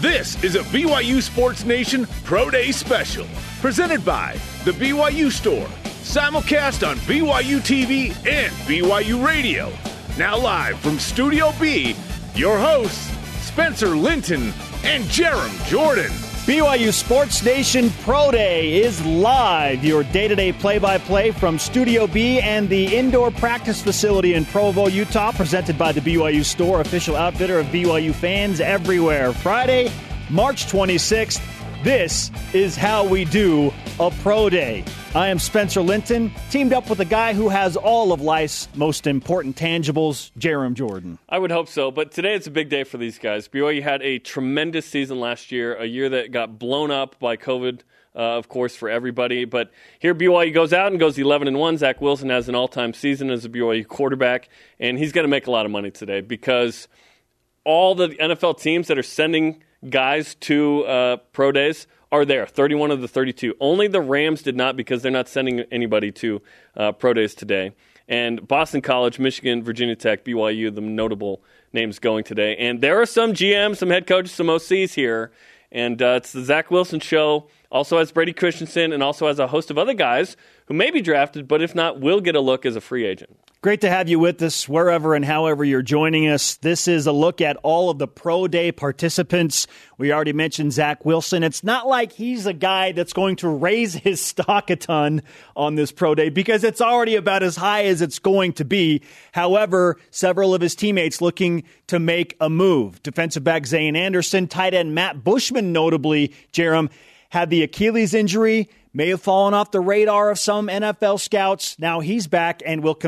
This is a BYU Sports Nation Pro Day special, presented by the BYU Store, simulcast on BYU TV and BYU Radio. Now live from Studio B, your hosts Spencer Linton and Jarom Jordan. BYU Sports Nation Pro Day is live. Your day to day play by play from Studio B and the indoor practice facility in Provo, Utah, presented by the BYU Store, official outfitter of BYU fans everywhere. Friday, March 26th. This is how we do a pro day. I am Spencer Linton, teamed up with a guy who has all of life's most important tangibles, Jarom Jordan. I would hope so, but today it's a big day for these guys. BYU had a tremendous season last year, a year that got blown up by COVID. Uh, of course, for everybody. But here, BYU goes out and goes 11 and 1. Zach Wilson has an all time season as a BYU quarterback, and he's going to make a lot of money today because all the NFL teams that are sending guys to uh, pro days are there 31 of the 32 only the rams did not because they're not sending anybody to uh, pro days today. And boston college michigan virginia tech byu the notable names going today. And there are some gms some head coaches some ocs here. And uh, it's the zach wilson show also has brady christensen and also has a host of other guys who may be drafted but if not will get a look as a free agent Great to have you with us wherever and however you're joining us. This is a look at all of the pro day participants. We already mentioned Zach Wilson. It's not like he's a guy that's going to raise his stock a ton on this pro day because it's already about as high as it's going to be. However, several of his teammates looking to make a move. Defensive back Zayne Anderson, tight end Matt Bushman, notably, Jarom, had the Achilles injury may have fallen off the radar of some NFL scouts. Now he's back and will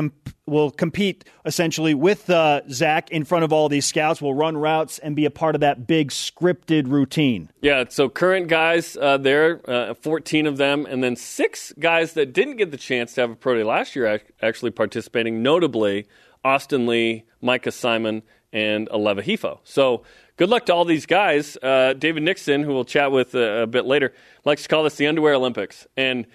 will compete essentially with uh, Zach in front of all these scouts. Will run routes and be a part of that big scripted routine. Yeah. So current guys uh, there, uh, fourteen of them, and then six guys that didn't get the chance to have a pro day last year actually participating. Notably, Austin Lee, Micah Simon, and Aleva Hifo. So good luck to all these guys. Uh, David Nixon, who we'll chat with a, a, bit later, likes to call this the Underwear Olympics. And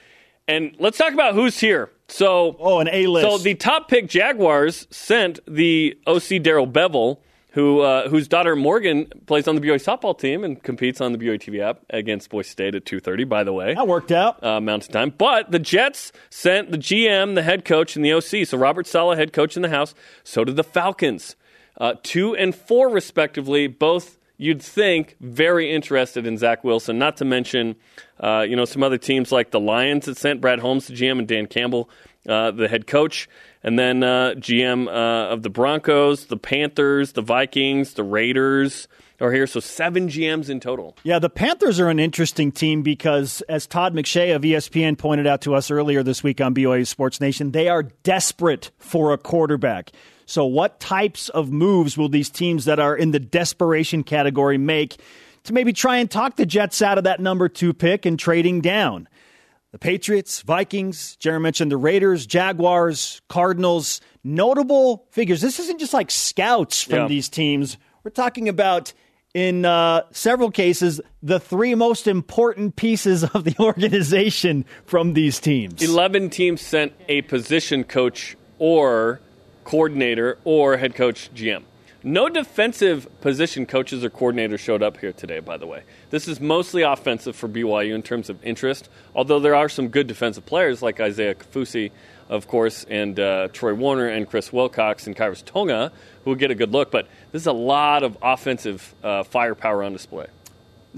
and let's talk about who's here. So oh, an A list. So the top pick Jaguars sent the OC Darrell Bevell, who uh, whose daughter Morgan plays on the BYU softball team and competes on the BYU TV app against Boise State at two thirty. By the way, that worked out. Uh, Mountain Time. But the Jets sent the GM, the head coach, and the OC. So Robert Saleh, head coach in the house. So did the Falcons uh, two and four, respectively. Both you'd think very interested in Zach Wilson. Not to mention, uh, you know, some other teams like the Lions that sent Brad Holmes, to GM, and Dan Campbell, uh, the head coach, and then uh, GM uh, of the Broncos, the Panthers, the Vikings, the Raiders. Are here, so seven GMs in total. Yeah, the Panthers are an interesting team because, as Todd McShay of ESPN pointed out to us earlier this week on BYU Sports Nation, they are desperate for a quarterback. So, what types of moves will these teams that are in the desperation category make to maybe try and talk the Jets out of that number two pick and trading down? The Patriots, Vikings, Jarom mentioned the Raiders, Jaguars, Cardinals, notable figures. This isn't just like scouts from yeah. these teams. We're talking about, in uh, several cases, the three most important pieces of the organization from these teams. 11 teams sent a position coach or coordinator or head coach GM. No defensive position coaches or coordinators showed up here today, by the way. This is mostly offensive for BYU in terms of interest, although there are some good defensive players like Isaiah Kaufusi, of course, and uh, Troy Warner and Chris Wilcox and Khyiris Tonga, who will get a good look. But this is a lot of offensive uh, firepower on display.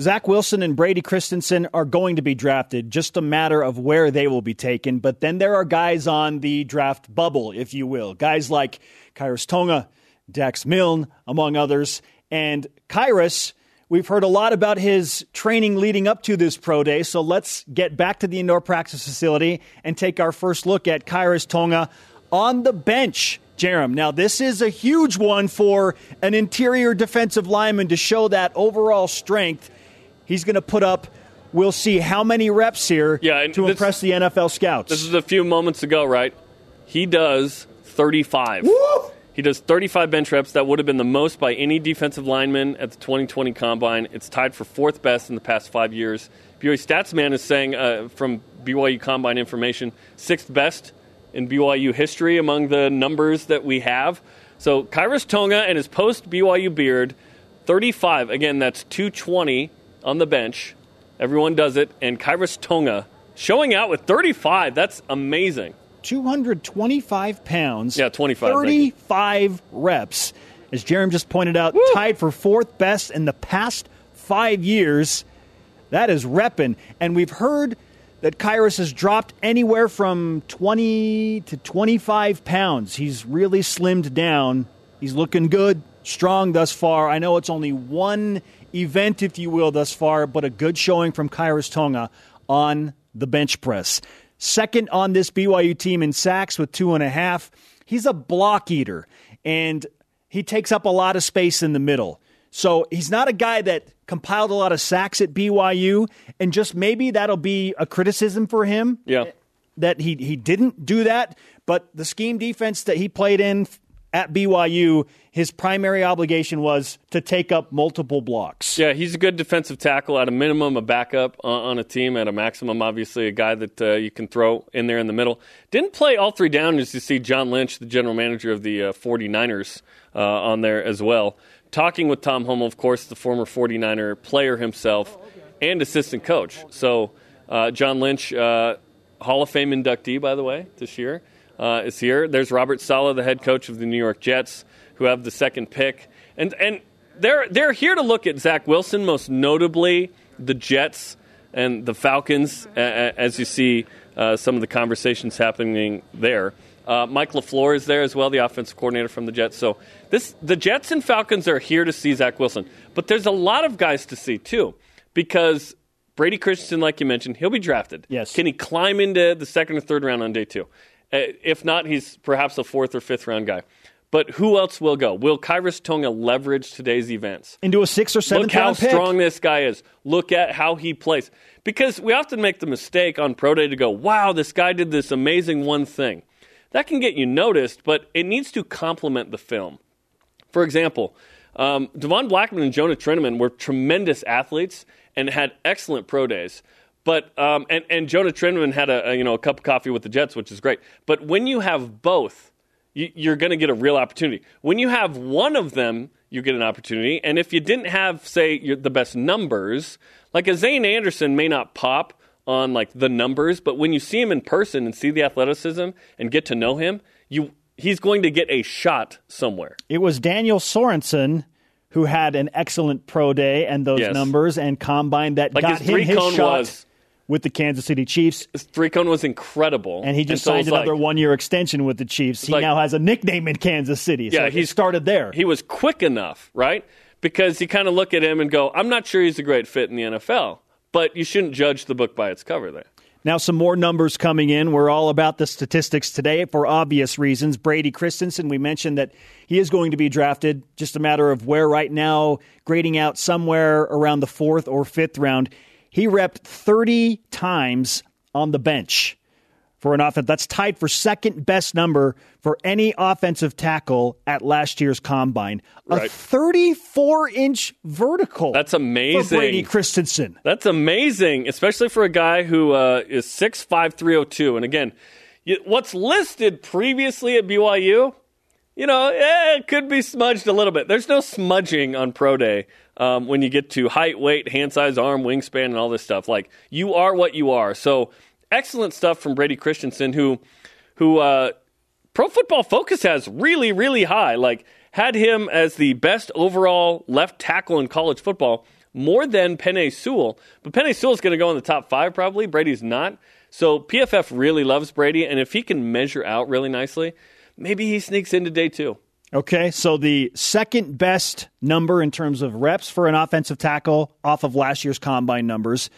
Zach Wilson and Brady Christensen are going to be drafted, just a matter of where they will be taken. But then there are guys on the draft bubble, if you will. Guys like Khyiris Tonga, Dax Milne, among others. And Khyiris, we've heard a lot about his training leading up to this pro day. So let's get back to the indoor practice facility and take our first look at Khyiris Tonga on the bench. Jarom. Now, this is a huge one for an interior defensive lineman to show that overall strength He's going to put up. We'll see how many reps here yeah, to this, impress the NFL scouts. This is a few moments ago, right? He does 35. Woo! He does 35 bench reps. That would have been the most by any defensive lineman at the 2020 Combine. It's tied for fourth best in the past five years. BYU Statsman is saying uh, from BYU Combine information, sixth best in BYU history among the numbers that we have. So Khyiris Tonga and his post BYU beard – 35. Again, that's 220 on the bench. Everyone does it. And Khyiris Tonga showing out with 35. That's amazing. 225 pounds. Yeah, 25. 35 reps. As Jarom just pointed out, Woo! tied for fourth best in the past five years. That is repping. And we've heard that Khyiris has dropped anywhere from 20 to 25 pounds. He's really slimmed down. He's looking good, strong thus far. I know it's only one event, if you will, thus far, but a good showing from Khyiris Tonga on the bench press. Second on this BYU team in sacks with two and a half. He's a block eater, and he takes up a lot of space in the middle. So he's not a guy that compiled a lot of sacks at BYU, and just maybe that'll be a criticism for him. Yeah. That he, he didn't do that, but the scheme defense that he played in at BYU, his primary obligation was to take up multiple blocks. Yeah, he's a good defensive tackle at a minimum, a backup on a team at a maximum. Obviously, a guy that uh, you can throw in there in the middle. Didn't play all three down as you see John Lynch, the general manager of the uh, 49ers, uh, on there as well talking with Tom Holmoe, of course, the former 49er player himself and assistant coach. So, uh, John Lynch, uh, Hall of Fame inductee, by the way, this year, uh, is here. There's Robert Saleh, the head coach of the New York Jets, who have the second pick. And, and they're, they're here to look at Zach Wilson, most notably the Jets and the Falcons, as you see uh, some of the conversations happening there. Uh, Mike LaFleur is there as well, the offensive coordinator from the Jets. So this, the Jets and Falcons are here to see Zach Wilson. But there's a lot of guys to see, too, because Brady Christensen, like you mentioned, he'll be drafted. Yes. Can he climb into the second or third round on day two? Uh, if not, he's perhaps a fourth or fifth round guy. But who else will go? Will Khyiris Tonga leverage today's events? Into a six or seven Look how pick. strong this guy is. Look at how he plays. Because we often make the mistake on Pro Day to go, wow, this guy did this amazing one thing that can get you noticed, but it needs to complement the film. For example, um, Devon Blackmon and Jonah Trinnaman were tremendous athletes and had excellent pro days. But um, and, and Jonah Trinnaman had a, a, you know a cup of coffee with the Jets, which is great. But when you have both, you, you're going to get a real opportunity. When you have one of them, you get an opportunity. And if you didn't have, say, the best numbers, like a Zayne Anderson may not pop, on like the numbers, but when you see him in person and see the athleticism and get to know him, you he's going to get a shot somewhere. It was Daniel Sorensen who had an excellent pro day and those yes. numbers and combine that like got his him his shot was, with the Kansas City Chiefs. His was incredible, and he just and signed another like, one year extension with the Chiefs. He like, now has a nickname in Kansas City. So yeah, he started there. He was quick enough, right? Because you kind of look at him and go, "I'm not sure he's a great fit in the NFL." but you shouldn't judge the book by its cover there. Now, some more numbers coming in. We're all about the statistics today for obvious reasons. Brady Christensen, we mentioned that he is going to be drafted, just a matter of where right now, grading out somewhere around the fourth or fifth round. He repped 30 times on the bench for an offense. That's tied for second best number for any offensive tackle at last year's combine. Right. A 34 inch vertical. That's amazing. For Brady Christensen. That's amazing, especially for a guy who uh, is 6'5, 302. And again, what's listed previously at BYU, you know, eh, it could be smudged a little bit. There's no smudging on Pro Day. Um, when you get to height, weight, hand size, arm, wingspan, and all this stuff. Like, you are what you are. So, excellent stuff from Brady Christensen, who who uh, Pro Football Focus has really really high. Like had him as the best overall left tackle in college football, more than Penei Sewell. But Sewell is going to go in the top five probably. Brady's not. So PFF really loves Brady, and if he can measure out really nicely, maybe he sneaks into day two. Okay, so the second best number in terms of reps for an offensive tackle off of last year's combine numbers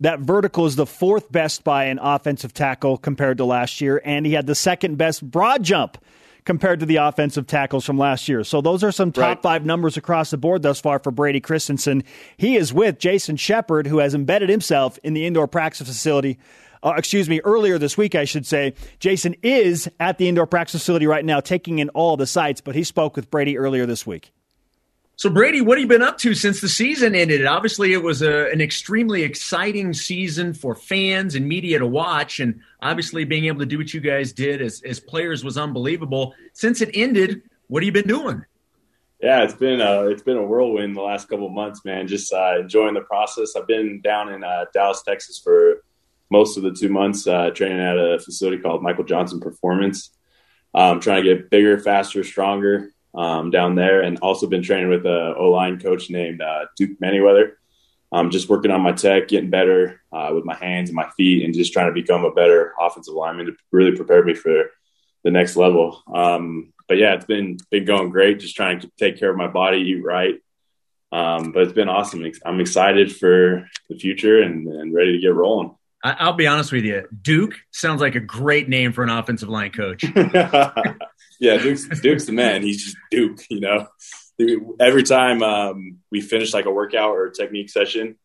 that vertical is the fourth best by an offensive tackle compared to last year, and he had the second best broad jump compared to the offensive tackles from last year. So those are some top right. five numbers across the board thus far for Brady Christensen. He is with Jason Shepard, who has embedded himself in the indoor practice facility. Uh, excuse me, earlier this week, I should say. Jason is at the indoor practice facility right now, taking in all the sites, but he spoke with Brady earlier this week. So, Brady, what have you been up to since the season ended? Obviously, it was a, an extremely exciting season for fans and media to watch. And obviously, being able to do what you guys did as, as players was unbelievable. Since it ended, what have you been doing? Yeah, it's been a it's been a whirlwind the last couple months, man. Just uh, enjoying the process. I've been down in uh, Dallas, Texas for most of the two months, uh, training at a facility called Michael Johnson Performance. Um, trying to get bigger, faster, stronger um, down there, and also been training with a O line coach named uh, Duke Manyweather. Um, just working on my tech, getting better uh, with my hands and my feet, and just trying to become a better offensive lineman to really prepare me for the next level. Um, but yeah, it's been been going great. Just trying to take care of my body, eat right. Um, but it's been awesome. I'm excited for the future and, and ready to get rolling. I'll be honest with you. Duke sounds like a great name for an offensive line coach. yeah, Duke's, Duke's the man. He's just Duke, you know. Every time um, we finish like a workout or a technique session,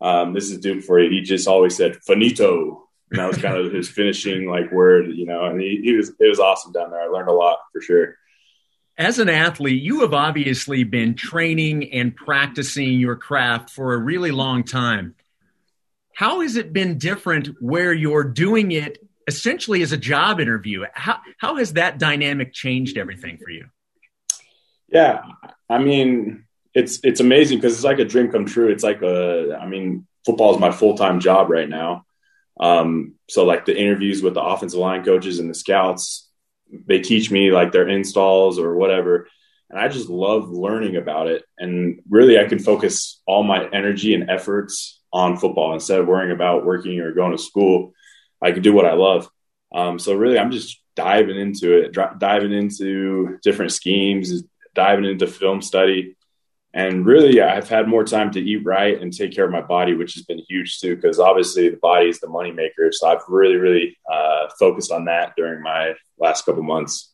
um, this is Duke for you. He just always said "finito," and that was kind of his finishing like word, you know. And he, he was it was awesome down there. I learned a lot for sure. As an athlete, you have obviously been training and practicing your craft for a really long time. How has it been different where you're doing it essentially as a job interview? How, how has that dynamic changed everything for you? Yeah, I mean, it's it's amazing because it's like a dream come true. It's like a, I mean, football is my full time job right now. Um, so like the interviews with the offensive line coaches and the scouts, they teach me like their installs or whatever, and I just love learning about it. And really, I can focus all my energy and efforts on football instead of worrying about working or going to school. I can do what I love. Um, so really, I'm just diving into it, diving into different schemes, diving into film study, and really, I've had more time to eat right and take care of my body, which has been huge too. Because obviously, the body is the moneymaker. So I've really, really uh, focused on that during my last couple months.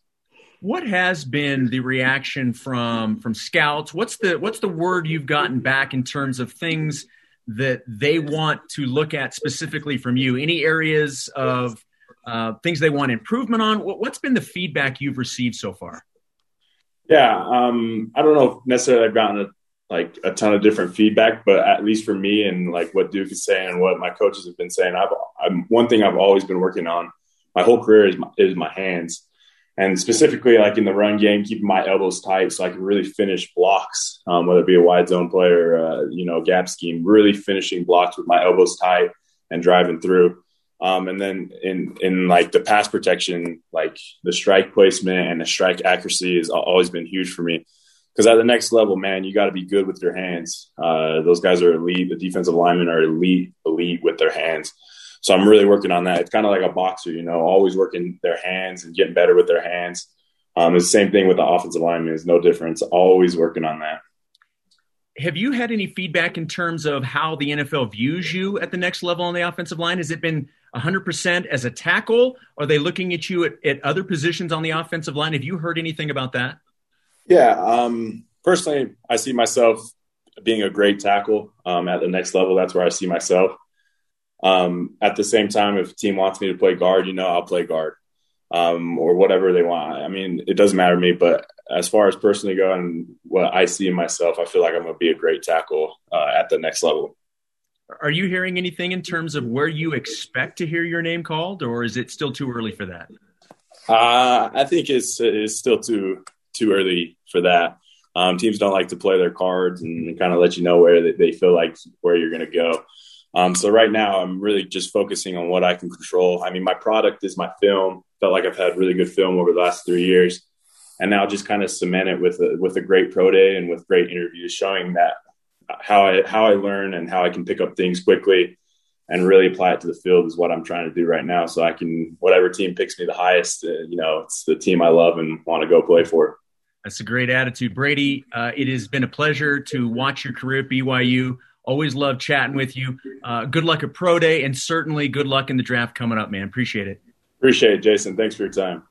What has been the reaction from from scouts? What's the what's the word you've gotten back in terms of things? That they want to look at specifically from you? Any areas of uh, things they want improvement on? What's been the feedback you've received so far? Yeah, um, I don't know if necessarily I've gotten a, like a ton of different feedback, but at least for me and like what Duke is saying and what my coaches have been saying, I've I'm, one thing I've always been working on my whole career is my, is my hands and specifically like in the run game, keeping my elbows tight so I can really finish blocks, um, whether it be a wide zone play or uh, you know gap scheme. Really finishing blocks with my elbows tight and driving through. Um, and then in in like the pass protection, like the strike placement and the strike accuracy has always been huge for me. Because at the next level, man, you got to be good with your hands. Uh, those guys are elite. The defensive linemen are elite, elite with their hands. So I'm really working on that. It's kind of like a boxer, you know, always working their hands and getting better with their hands. Um, the same thing with the offensive lineman. is no difference. Always working on that. Have you had any feedback in terms of how the NFL views you at the next level on the offensive line? Has it been 100% as a tackle? Are they looking at you at, at other positions on the offensive line? Have you heard anything about that? Yeah. Um, personally, I see myself being a great tackle um, at the next level. That's where I see myself. Um, at the same time, if a team wants me to play guard, you know, I'll play guard um, or whatever they want. I mean, it doesn't matter to me. But as far as personally going, what I see in myself, I feel like I'm going to be a great tackle uh, at the next level. Are you hearing anything in terms of where you expect to hear your name called, or is it still too early for that? Uh, I think it's it's still too too early for that. Um, teams don't like to play their cards and kind of let you know where they, they feel like where you're going to go. Um, so right now, I'm really just focusing on what I can control. I mean, my product is my film. Felt like I've had really good film over the last three years, and now just kind of cement it with a, with a great pro day and with great interviews, showing that how I how I learn and how I can pick up things quickly and really apply it to the field is what I'm trying to do right now. So I can whatever team picks me the highest, uh, you know, it's the team I love and want to go play for. That's a great attitude, Brady. Uh, it has been a pleasure to watch your career at BYU. Always love chatting with you. Uh, good luck at Pro Day, and certainly good luck in the draft coming up, man. Appreciate it. Appreciate it, Jason. Thanks for your time.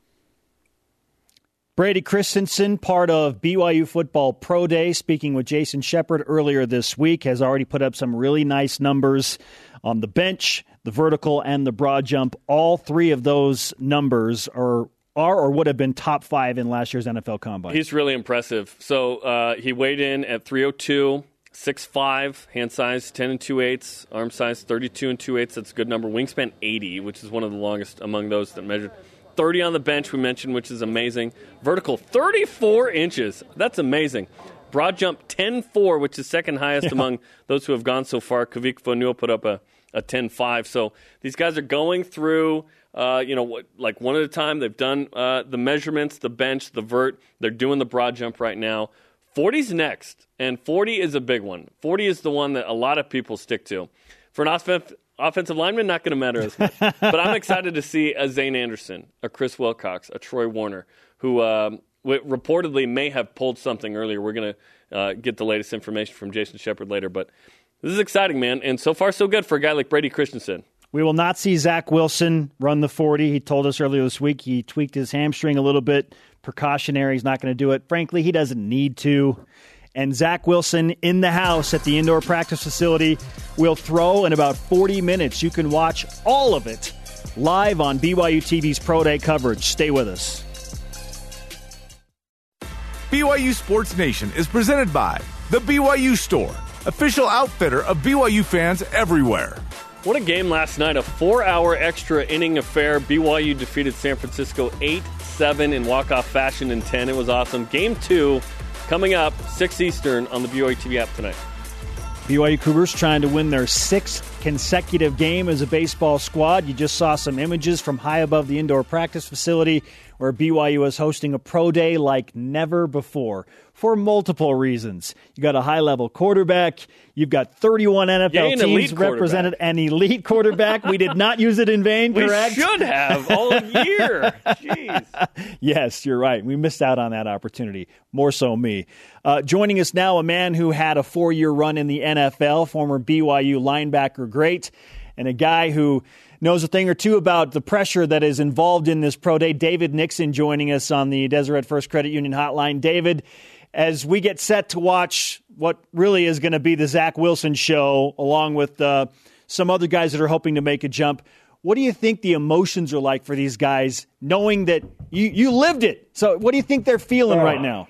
Brady Christensen, part of BYU Football Pro Day, speaking with Jason Shepard earlier this week, has already put up some really nice numbers on the bench, the vertical, and the broad jump. All three of those numbers are are or would have been top five in last year's NFL Combine. He's really impressive. So uh, he weighed in at 302 six five, hand size ten and two eighths, arm size thirty two and two eighths. That's a good number. Wingspan eighty, which is one of the longest among those that measured. 30 on the bench, we mentioned, which is amazing. Vertical, 34 inches. That's amazing. Broad jump, 10 4, which is second highest yeah. among those who have gone so far. Kavika Fonua put up a, a 10 5. So these guys are going through. Uh, you know, like one at a time. They've done uh, the measurements, the bench, the vert. They're doing the broad jump right now. 40's next, and 40 is a big one. 40 is the one that a lot of people stick to. For an offensive offensive lineman, not going to matter as much. but I'm excited to see a Zayne Anderson, a Chris Wilcox, a Troy Warner, who um, reportedly may have pulled something earlier. We're going to uh, get the latest information from Jason Shepard later. But this is exciting, man. And so far, so good for a guy like Brady Christensen. We will not see Zach Wilson run the 40. He told us earlier this week he tweaked his hamstring a little bit. Precautionary. He's not going to do it. Frankly, he doesn't need to and Zach Wilson in the house at the indoor practice facility will throw in about 40 minutes. You can watch all of it live on BYU TV's Pro Day coverage. Stay with us. BYU Sports Nation is presented by The BYU Store, official outfitter of BYU fans everywhere. What a game last night. A four hour extra inning affair. BYU defeated San Francisco 8 7 in walk off fashion in 10. It was awesome. Game two Coming up, 6 Eastern on the BYU TV app tonight. BYU Cougars trying to win their sixth consecutive game as a baseball squad. You just saw some images from high above the indoor practice facility where BYU is hosting a pro day like never before for multiple reasons. You got a high level quarterback. You've got 31 NFL teams represented, an elite quarterback. we did not use it in vain, correct? We should have all year. Jeez. yes, you're right. We missed out on that opportunity. More so me. Uh, joining us now, a man who had a four year run in the NFL, former BYU linebacker great, and a guy who knows a thing or two about the pressure that is involved in this pro day. David Nixon joining us on the Deseret First Credit Union hotline. David, as we get set to watch what really is going to be the Zach Wilson show, along with uh, some other guys that are hoping to make a jump, what do you think the emotions are like for these guys, knowing that you, you lived it? So, what do you think they're feeling uh, right now?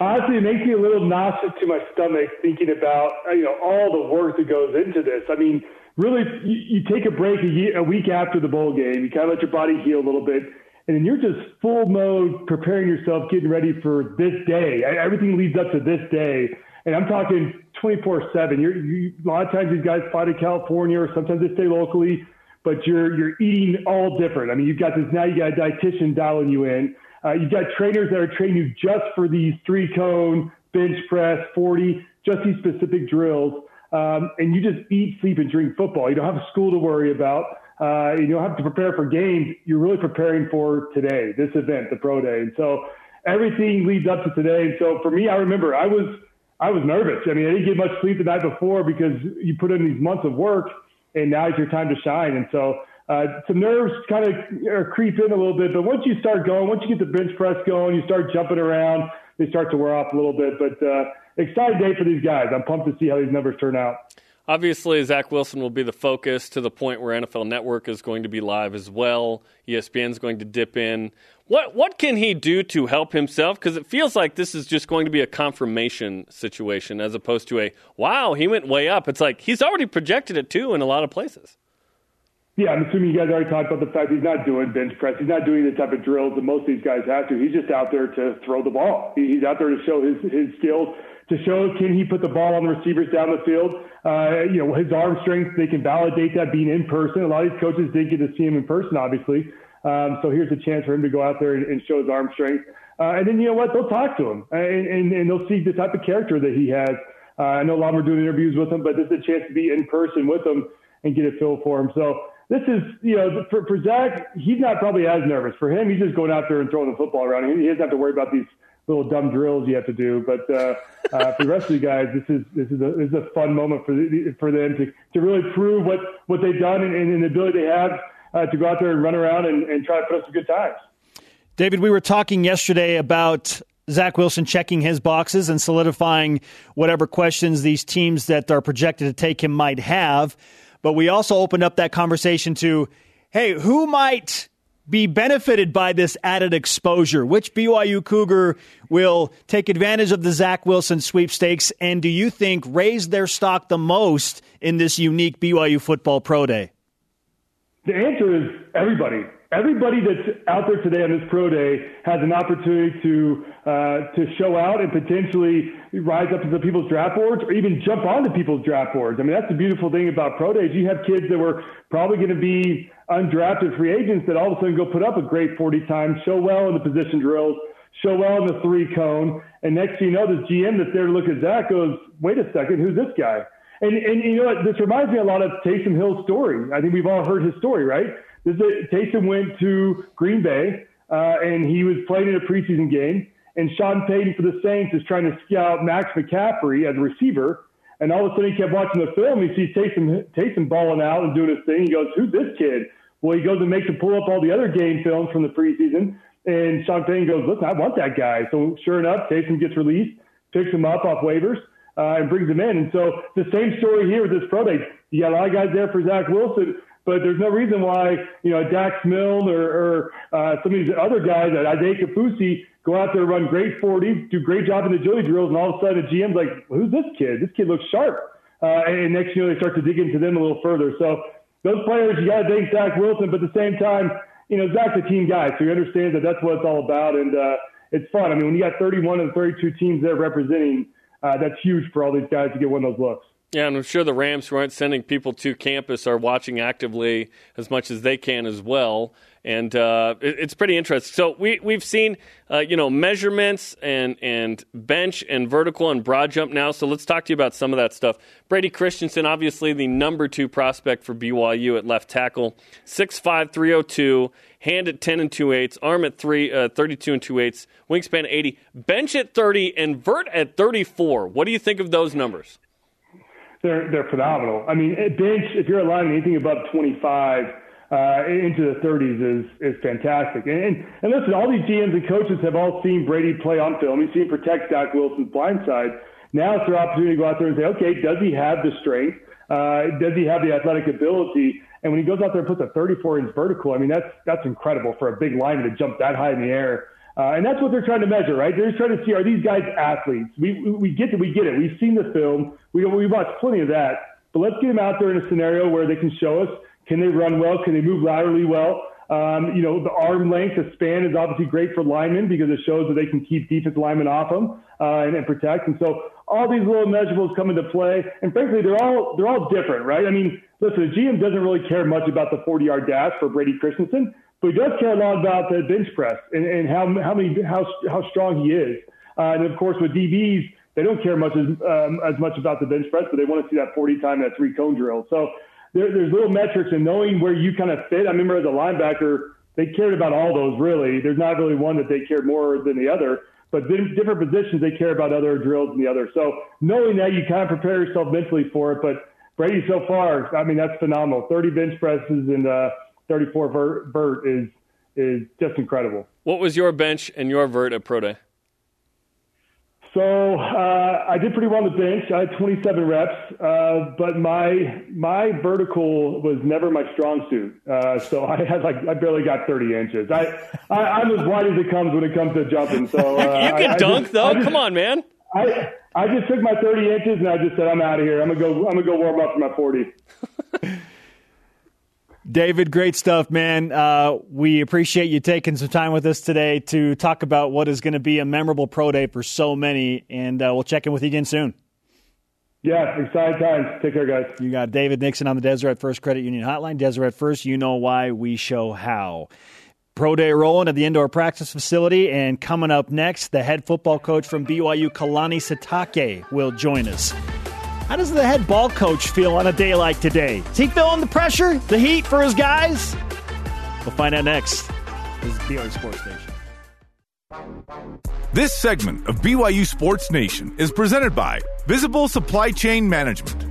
Honestly, it makes me a little nauseous to my stomach thinking about you know all the work that goes into this. I mean, really, you, you take a break a, year, a week after the bowl game. You kind of let your body heal a little bit, and then you're just full mode preparing yourself, getting ready for this day. Everything leads up to this day, and I'm talking 24/7. You're you, a lot of times these guys fly to California, or sometimes they stay locally, but you're you're eating all different. I mean, you've got this now. You got a dietitian dialing you in. Uh, you've got trainers that are training you just for these three cone bench press, 40, just these specific drills um, and you just eat, sleep, and drink football. You don't have school to worry about. Uh, you don't have to prepare for games. You're really preparing for today, this event, the pro day. And so everything leads up to today. And so for me, I remember I was I was nervous. I mean, I didn't get much sleep the night before because you put in these months of work, and now it's your time to shine. And so uh, some nerves kind of creep in a little bit. But once you start going, once you get the bench press going, you start jumping around, they start to wear off a little bit. But uh, exciting day for these guys. I'm pumped to see how these numbers turn out. Obviously, Zach Wilson will be the focus to the point where NFL Network is going to be live as well. ESPN is going to dip in. What what can he do to help himself? Because it feels like this is just going to be a confirmation situation as opposed to a wow, he went way up. It's like he's already projected it too in a lot of places. Yeah, I'm assuming you guys already talked about the fact he's not doing bench press. He's not doing the type of drills that most of these guys have to. He's just out there to throw the ball. He's out there to show his his skills to show can he put the ball on the receivers down the field. Uh, you know, his arm strength, they can validate that being in person. A lot of these coaches didn't get to see him in person, obviously. Um, so here's a chance for him to go out there and, and show his arm strength. Uh, and then, you know what, they'll talk to him and, and, and they'll see the type of character that he has. Uh, I know a lot of them are doing interviews with him, but this is a chance to be in person with him and get a feel for him. So this is, you know, for, for Zach, he's not probably as nervous. For him, he's just going out there and throwing the football around. He doesn't have to worry about these – little dumb drills you have to do. But uh, uh, for the rest of you guys, this is this is a this is a fun moment for the, for them to to really prove what what they've done and, and the ability they have uh, to go out there and run around and, and try to put up some good times. David, we were talking yesterday about Zach Wilson checking his boxes and solidifying whatever questions these teams that are projected to take him might have. But we also opened up that conversation to, hey, who might be benefited by this added exposure? Which BYU Cougar will take advantage of the Zach Wilson sweepstakes? And do you think raise their stock the most in this unique BYU football pro day? The answer is everybody. everybody that's out there today on this pro day has an opportunity to uh, to show out and potentially rise up into people's draft boards or even jump onto people's draft boards. I mean, that's the beautiful thing about pro days. You have kids that were probably going to be undrafted free agents that all of a sudden go put up a great 40 times, show well in the position drills, show well in the three cone, and next thing you know, this GM that's there to look at Zach goes, "Wait a second, who's this guy?" And and you know what? This reminds me a lot of Taysom Hill's story. I think we've all heard his story, right? This is, Taysom went to Green Bay uh, and he was playing in a preseason game. And Sean Payton for the Saints is trying to scout Max McCaffrey as a receiver. And all of a sudden he kept watching the film. He sees Taysom, Taysom balling out and doing his thing. He goes, Who's this kid? Well, he goes and makes him pull up all the other game films from the preseason. And Sean Payton goes, Listen, I want that guy. So sure enough, Taysom gets released, picks him up off waivers, uh, and brings him in. And so the same story here with this pro day. You got a lot of guys there for Zach Wilson but there's no reason why, you know, Dax Milne or, or uh, some of these other guys, Isaiah Kaufusi, go out there, run great 40, do great job in the agility drills, and all of a sudden a GM's like, who's this kid? This kid looks sharp. Uh, and next you know, they start to dig into them a little further. So those players, you got to thank Zach Wilson, but at the same time, you know, Zach's a team guy, so he understands that that's what it's all about. And uh, it's fun. I mean, when you got 31 of the 32 teams there representing, uh, that's huge for all these guys to get one of those looks. Yeah, and I'm sure the Rams who aren't sending people to campus are watching actively as much as they can as well, and uh, it, it's pretty interesting. So we we've seen uh, you know measurements and and bench and vertical and broad jump now. So let's talk to you about some of that stuff. Brady Christensen, obviously the number two prospect for BYU at left tackle, six five three oh two, hand at ten and two eighths, arm at three uh, 32 and two eighths, wingspan eighty, bench at thirty, and vert at thirty four. What do you think of those numbers? they're they're phenomenal. I mean, bench if you're aligning anything above 25 uh, into the 30s is is fantastic. And, and and listen, all these GMs and coaches have all seen Brady play on film. He's seen protect Zach Wilson's blind side. Now it's their opportunity to go out there and say, okay, does he have the strength? Uh, does he have the athletic ability? And when he goes out there and puts a 34 inch vertical, I mean, that's that's incredible for a big lineman to jump that high in the air. Uh, and that's what they're trying to measure, right? They're just trying to see are these guys athletes? We we get it, we get it. We've seen the film. We we watched plenty of that. But let's get them out there in a scenario where they can show us can they run well, can they move laterally well. Um, you know, the arm length, the span is obviously great for linemen because it shows that they can keep defensive linemen off them uh, and, and protect. And so all these little measurables come into play. And frankly, they're all they're all different, right? I mean, listen, the GM doesn't really care much about the 40 yard dash for Brady Christensen but he does care a lot about the bench press and, and how how many how how strong he is. Uh, and of course, with DBs, they don't care much as um, as much about the bench press, but they want to see that 40 time that three cone drill. So there, there's little metrics and knowing where you kind of fit. I remember as a linebacker, they cared about all those really. There's not really one that they cared more than the other. But different positions, they care about other drills than the other. So knowing that, you kind of prepare yourself mentally for it. But Brady, so far, I mean, that's phenomenal. 30 bench presses and uh, 34 vert, vert is is just incredible. What was your bench and your vert at Pro Day? So uh, I did pretty well on the bench. I had 27 reps, uh, but my my vertical was never my strong suit. Uh, so I had like I barely got 30 inches. I, I am as wide as it comes when it comes to jumping. So you uh, can I, dunk I just, though. Just, Come on, man. I I just took my 30 inches and I just said I'm out of here. I'm gonna go. I'm gonna go warm up for my 40. David, great stuff, man. Uh, we appreciate you taking some time with us today to talk about what is going to be a memorable pro day for so many, and uh, we'll check in with you again soon. Yeah, exciting times. Take care, guys. You got David Nixon on the Deseret First Credit Union Hotline. Deseret First, you know why, we show how. Pro day rolling at the indoor practice facility, and coming up next, the head football coach from BYU, Kalani Sitake, will join us. How does the head ball coach feel on a day like today? Is he feeling the pressure, the heat for his guys? We'll find out next. This is BYU Sports Nation. This segment of BYU Sports Nation is presented by Visible Supply Chain Management.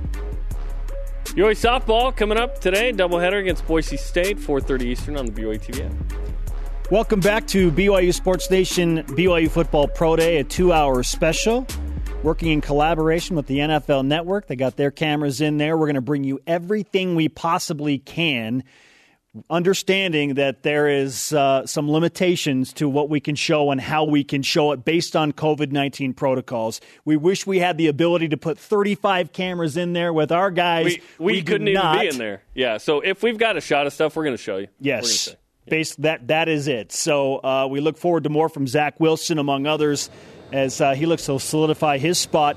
BYU softball coming up today, doubleheader against Boise State, 4:30 Eastern on the BYU TV app. Welcome back to BYU Sports Nation BYU Football Pro Day, a two-hour special working in collaboration with the NFL Network. They got their cameras in there. We're going to bring you everything we possibly can, understanding that there is uh, some limitations to what we can show and how we can show it based on COVID 19 protocols. We wish we had the ability to put 35 cameras in there with our guys. We, we, we couldn't even be in there. Yeah, so if we've got a shot of stuff, we're going to show you. Yes. basically that that is it. So uh, we look forward to more from Zach Wilson, among others, as uh, he looks to solidify his spot.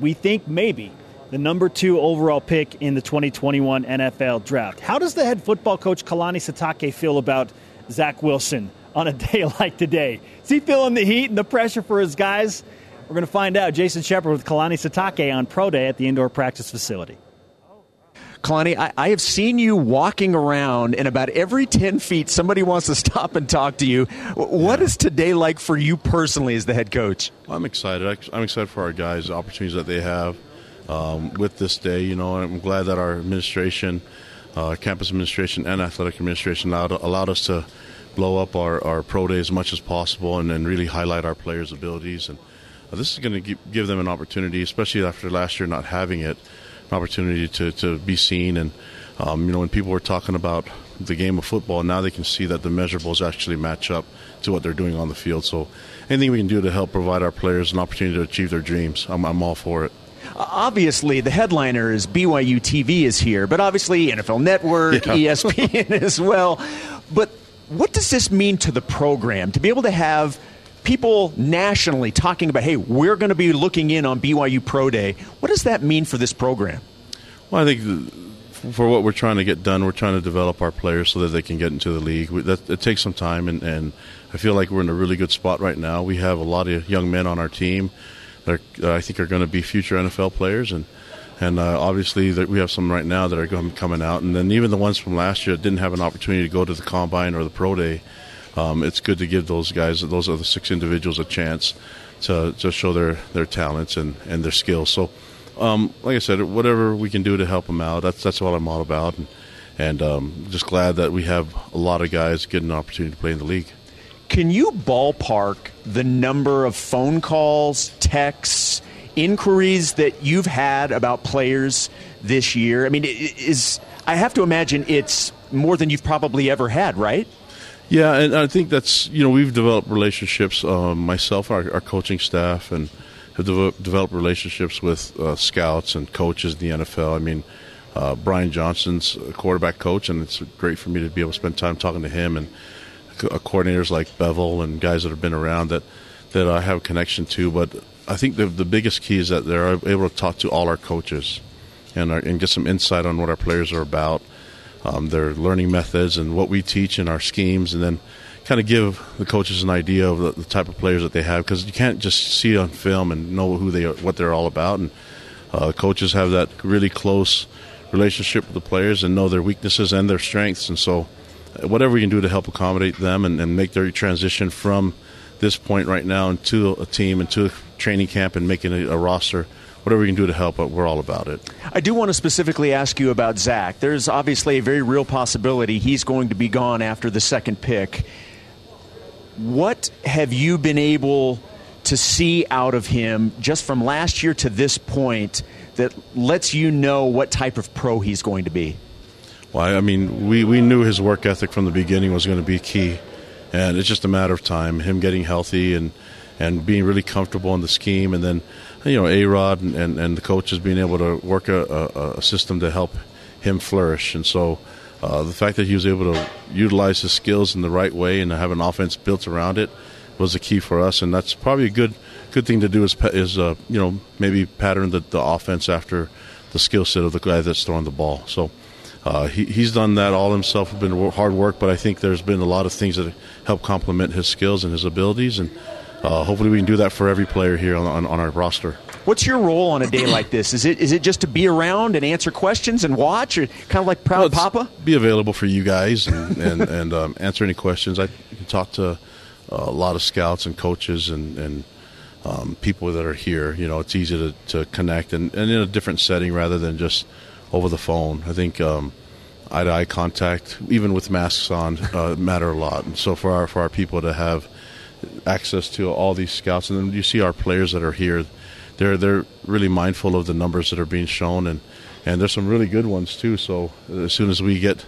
We think maybe the number two overall pick in the 2021 NFL Draft. How does the head football coach Kalani Sitake feel about Zach Wilson on a day like today? Is he feeling the heat and the pressure for his guys? We're going to find out. Jason Shepard with Kalani Sitake on Pro Day at the indoor practice facility. Kalani, I, I, have seen you walking around, and about every 10 feet, somebody wants to stop and talk to you. What yeah. is today like for you personally as the head coach? Well, I'm excited. I'm excited for our guys, the opportunities that they have um, with this day. You know, I'm glad that our administration, uh, campus administration, and athletic administration allowed, allowed us to blow up our, our pro day as much as possible and then really highlight our players' abilities. And uh, this is going to give them an opportunity, especially after last year not having it opportunity to, to be seen. And, um, you know, when people were talking about the game of football, now they can see that the measurables actually match up to what they're doing on the field. So anything we can do to help provide our players an opportunity to achieve their dreams, I'm, I'm all for it. Obviously, the headliner is BYU TV is here, but obviously NFL Network, yeah. ESPN as well. But what does this mean to the program to be able to have – people nationally talking about, hey, we're going to be looking in on BYU Pro Day. What does that mean for this program? Well, I think for what we're trying to get done, we're trying to develop our players so that they can get into the league. that, it takes some time, and, and I feel like we're in a really good spot right now. We have a lot of young men on our team that are, I think are going to be future NFL players, and and uh, obviously we have some right now that are coming out, and then even the ones from last year that didn't have an opportunity to go to the combine or the pro day um, it's good to give those guys, those other six individuals, a chance to, to show their, their talents and, and their skills. So, um, like I said, whatever we can do to help them out, that's that's what I'm all about, and, and um, just glad that we have a lot of guys getting an opportunity to play in the league. Can you ballpark the number of phone calls, texts, inquiries that you've had about players this year? I mean, is I have to imagine it's more than you've probably ever had, right? Yeah, and I think that's you know we've developed relationships. Um, myself, our, our, coaching staff, and have de- developed relationships with uh, scouts and coaches in the NFL. I mean, uh, Brian Johnson's a quarterback coach, and it's great for me to be able to spend time talking to him and co- uh, coordinators like Bevell and guys that have been around that that I have a connection to. But I think the the biggest key is that they're able to talk to all our coaches and our, and get some insight on what our players are about um, their learning methods and what we teach in our schemes, and then kind of give the coaches an idea of the, the type of players that they have because you can't just see it on film and know who they are, what they're all about. And uh, coaches have that really close relationship with the players and know their weaknesses and their strengths. And so, uh, whatever we can do to help accommodate them and, and make their transition from this point right now into a team, into a training camp, and making a, a roster whatever we can do to help, but we're all about it. I do want to specifically ask you about Zach. There's obviously a very real possibility he's going to be gone after the second pick. What have you been able to see out of him just from last year to this point that lets you know what type of pro he's going to be? Well, I mean, we, we knew his work ethic from the beginning was going to be key, and it's just a matter of time, him getting healthy and, and being really comfortable in the scheme, and then you know, A Rod and, and, and, the coaches being able to work a, a, a system to help him flourish. And so uh, the fact that he was able to utilize his skills in the right way and have an offense built around it was the key for us. And that's probably a good good thing to do is, is uh, you know, maybe pattern the, the offense after the skill set of the guy that's throwing the ball. So uh, he, he's done that all himself. It's been hard work, but I think there's been a lot of things that help complement his skills and his abilities. And uh, hopefully we can do that for every player here on, on, on, our roster. What's your role on a day like this? Is it is it just to be around and answer questions and watch, or kind of like Proud Papa? Be available for you guys and and, and um, answer any questions. I can talk to uh, a lot of scouts and coaches and and um, people that are here. You know, it's easy to, to connect and, and in a different setting rather than just over the phone. I think. Um, eye to eye contact, even with masks on, uh, matter a lot. And so for our for our people to have access to all these scouts, and then you see our players that are here. They're they're really mindful of the numbers that are being shown, and and there's some really good ones too. So uh, as soon as we get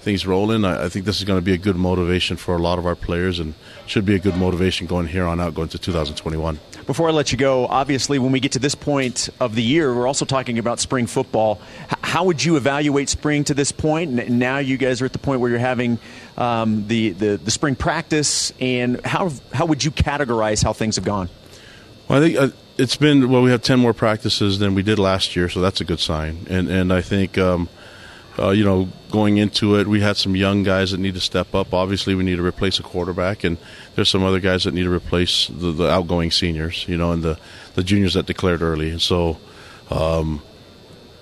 things rolling, I, I think this is going to be a good motivation for a lot of our players, and should be a good motivation going here on out, going to 2021. Before I let you go, obviously, when we get to this point of the year, we're also talking about spring football. H- how would you evaluate spring to this point? And now you guys are at the point where you're having um, the, the, the spring practice, and how how would you categorize how things have gone? Well, I think uh, it's been well. We have ten more practices than we did last year, so that's a good sign. And and I think. Um, uh, you know, going into it, we had some young guys that need to step up. Obviously, we need to replace a quarterback, and there's some other guys that need to replace the, the outgoing seniors, you know, and the, the juniors that declared early. And so, um,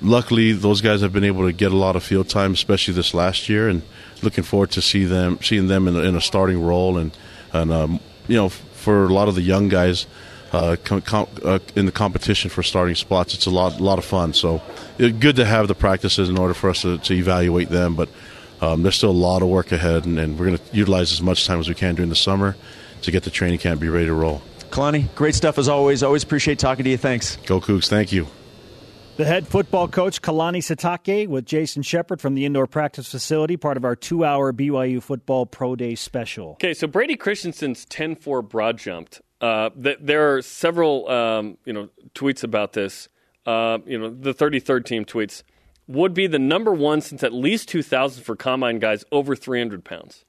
luckily, those guys have been able to get a lot of field time, especially this last year, and looking forward to see them seeing them in a, in a starting role. And and um, you know, for a lot of the young guys, uh, com- com- uh, in the competition for starting spots. It's a lot, lot of fun. So it's good to have the practices in order for us to, to evaluate them. But um, there's still a lot of work ahead, and, and we're going to utilize as much time as we can during the summer to get the training camp be ready to roll. Kalani, great stuff as always. Always appreciate talking to you. Thanks. Go Cougs. Thank you. The head football coach, Kalani Sitake, with Jason Shepard from the indoor practice facility, part of our two hour BYU football pro day special. Okay, so Brady Christensen's 10 4 broad jumped uh, th- there are several, um, you know, tweets about this. Uh, you know, the 33rd team tweets would be the number one since at least 2000 for combine guys over 300 pounds.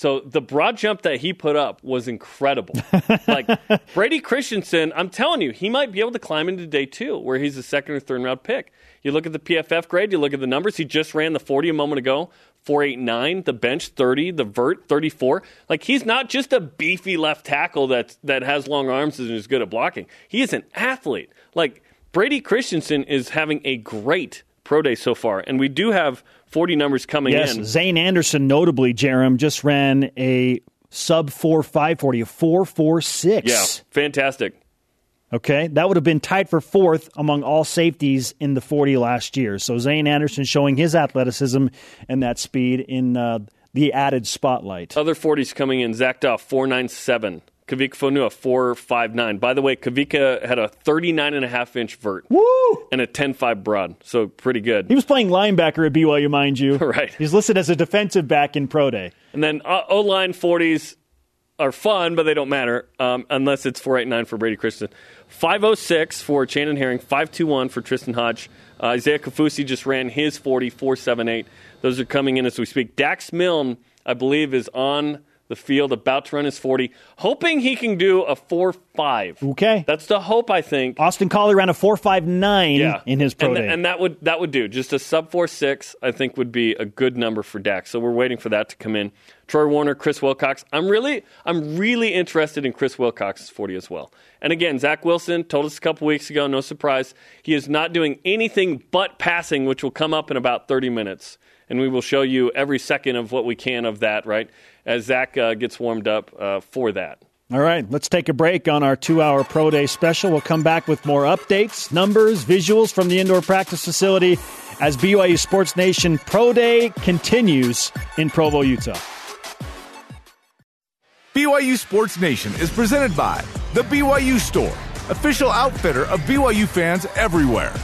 So the broad jump that he put up was incredible. like Brady Christensen, I'm telling you, he might be able to climb into day two, where he's a second or third round pick. You look at the PFF grade, you look at the numbers. He just ran the 40 a moment ago. 489, the bench 30, the vert 34. Like he's not just a beefy left tackle that that has long arms and is good at blocking. He is an athlete. Like Brady Christensen is having a great pro day so far, and we do have 40 numbers coming yes, in. Zayne Anderson, notably, Jarom just ran a sub four five forty, a four four six. Yeah, fantastic. Okay, that would have been tied for fourth among all safeties in the 40 last year. So Zayne Anderson showing his athleticism and that speed in uh, the added spotlight. Other 40s coming in Zach Duff, 497. Kavika Fonua, 459. By the way, Kavika had a 39 and a half inch vert. Woo! And a 10-5 broad, so pretty good. He was playing linebacker at BYU, mind you. right. He's listed as a defensive back in pro day. And then uh, O-line 40s are fun, but they don't matter um, unless it's 489 for Brady Christensen. 506 for Chandon Herring, 521 for Tristan Hodge. Uh, Isaiah Kaufusi just ran his 40, 478. Those are coming in as we speak. Dax Milne, I believe, is on the field, about to run his 40, hoping he can do a 4 5. Okay. That's the hope, I think. Austin Collie ran a 4.59 yeah. in his pro and, day. And that would, that would do. Just a sub 4 6, I think, would be a good number for Dax. So we're waiting for that to come in. Troy Warner, Chris Wilcox. I'm really, I'm really interested in Chris Wilcox's 40 as well. And again, Zach Wilson told us a couple weeks ago, no surprise, he is not doing anything but passing, which will come up in about 30 minutes. And we will show you every second of what we can of that, right? as Zach uh, gets warmed up uh, for that. All right, let's take a break on our two hour Pro Day special. We'll come back with more updates, numbers, visuals from the indoor practice facility as BYU Sports Nation Pro Day continues in Provo, Utah. BYU Sports Nation is presented by The BYU Store, official outfitter of BYU fans everywhere.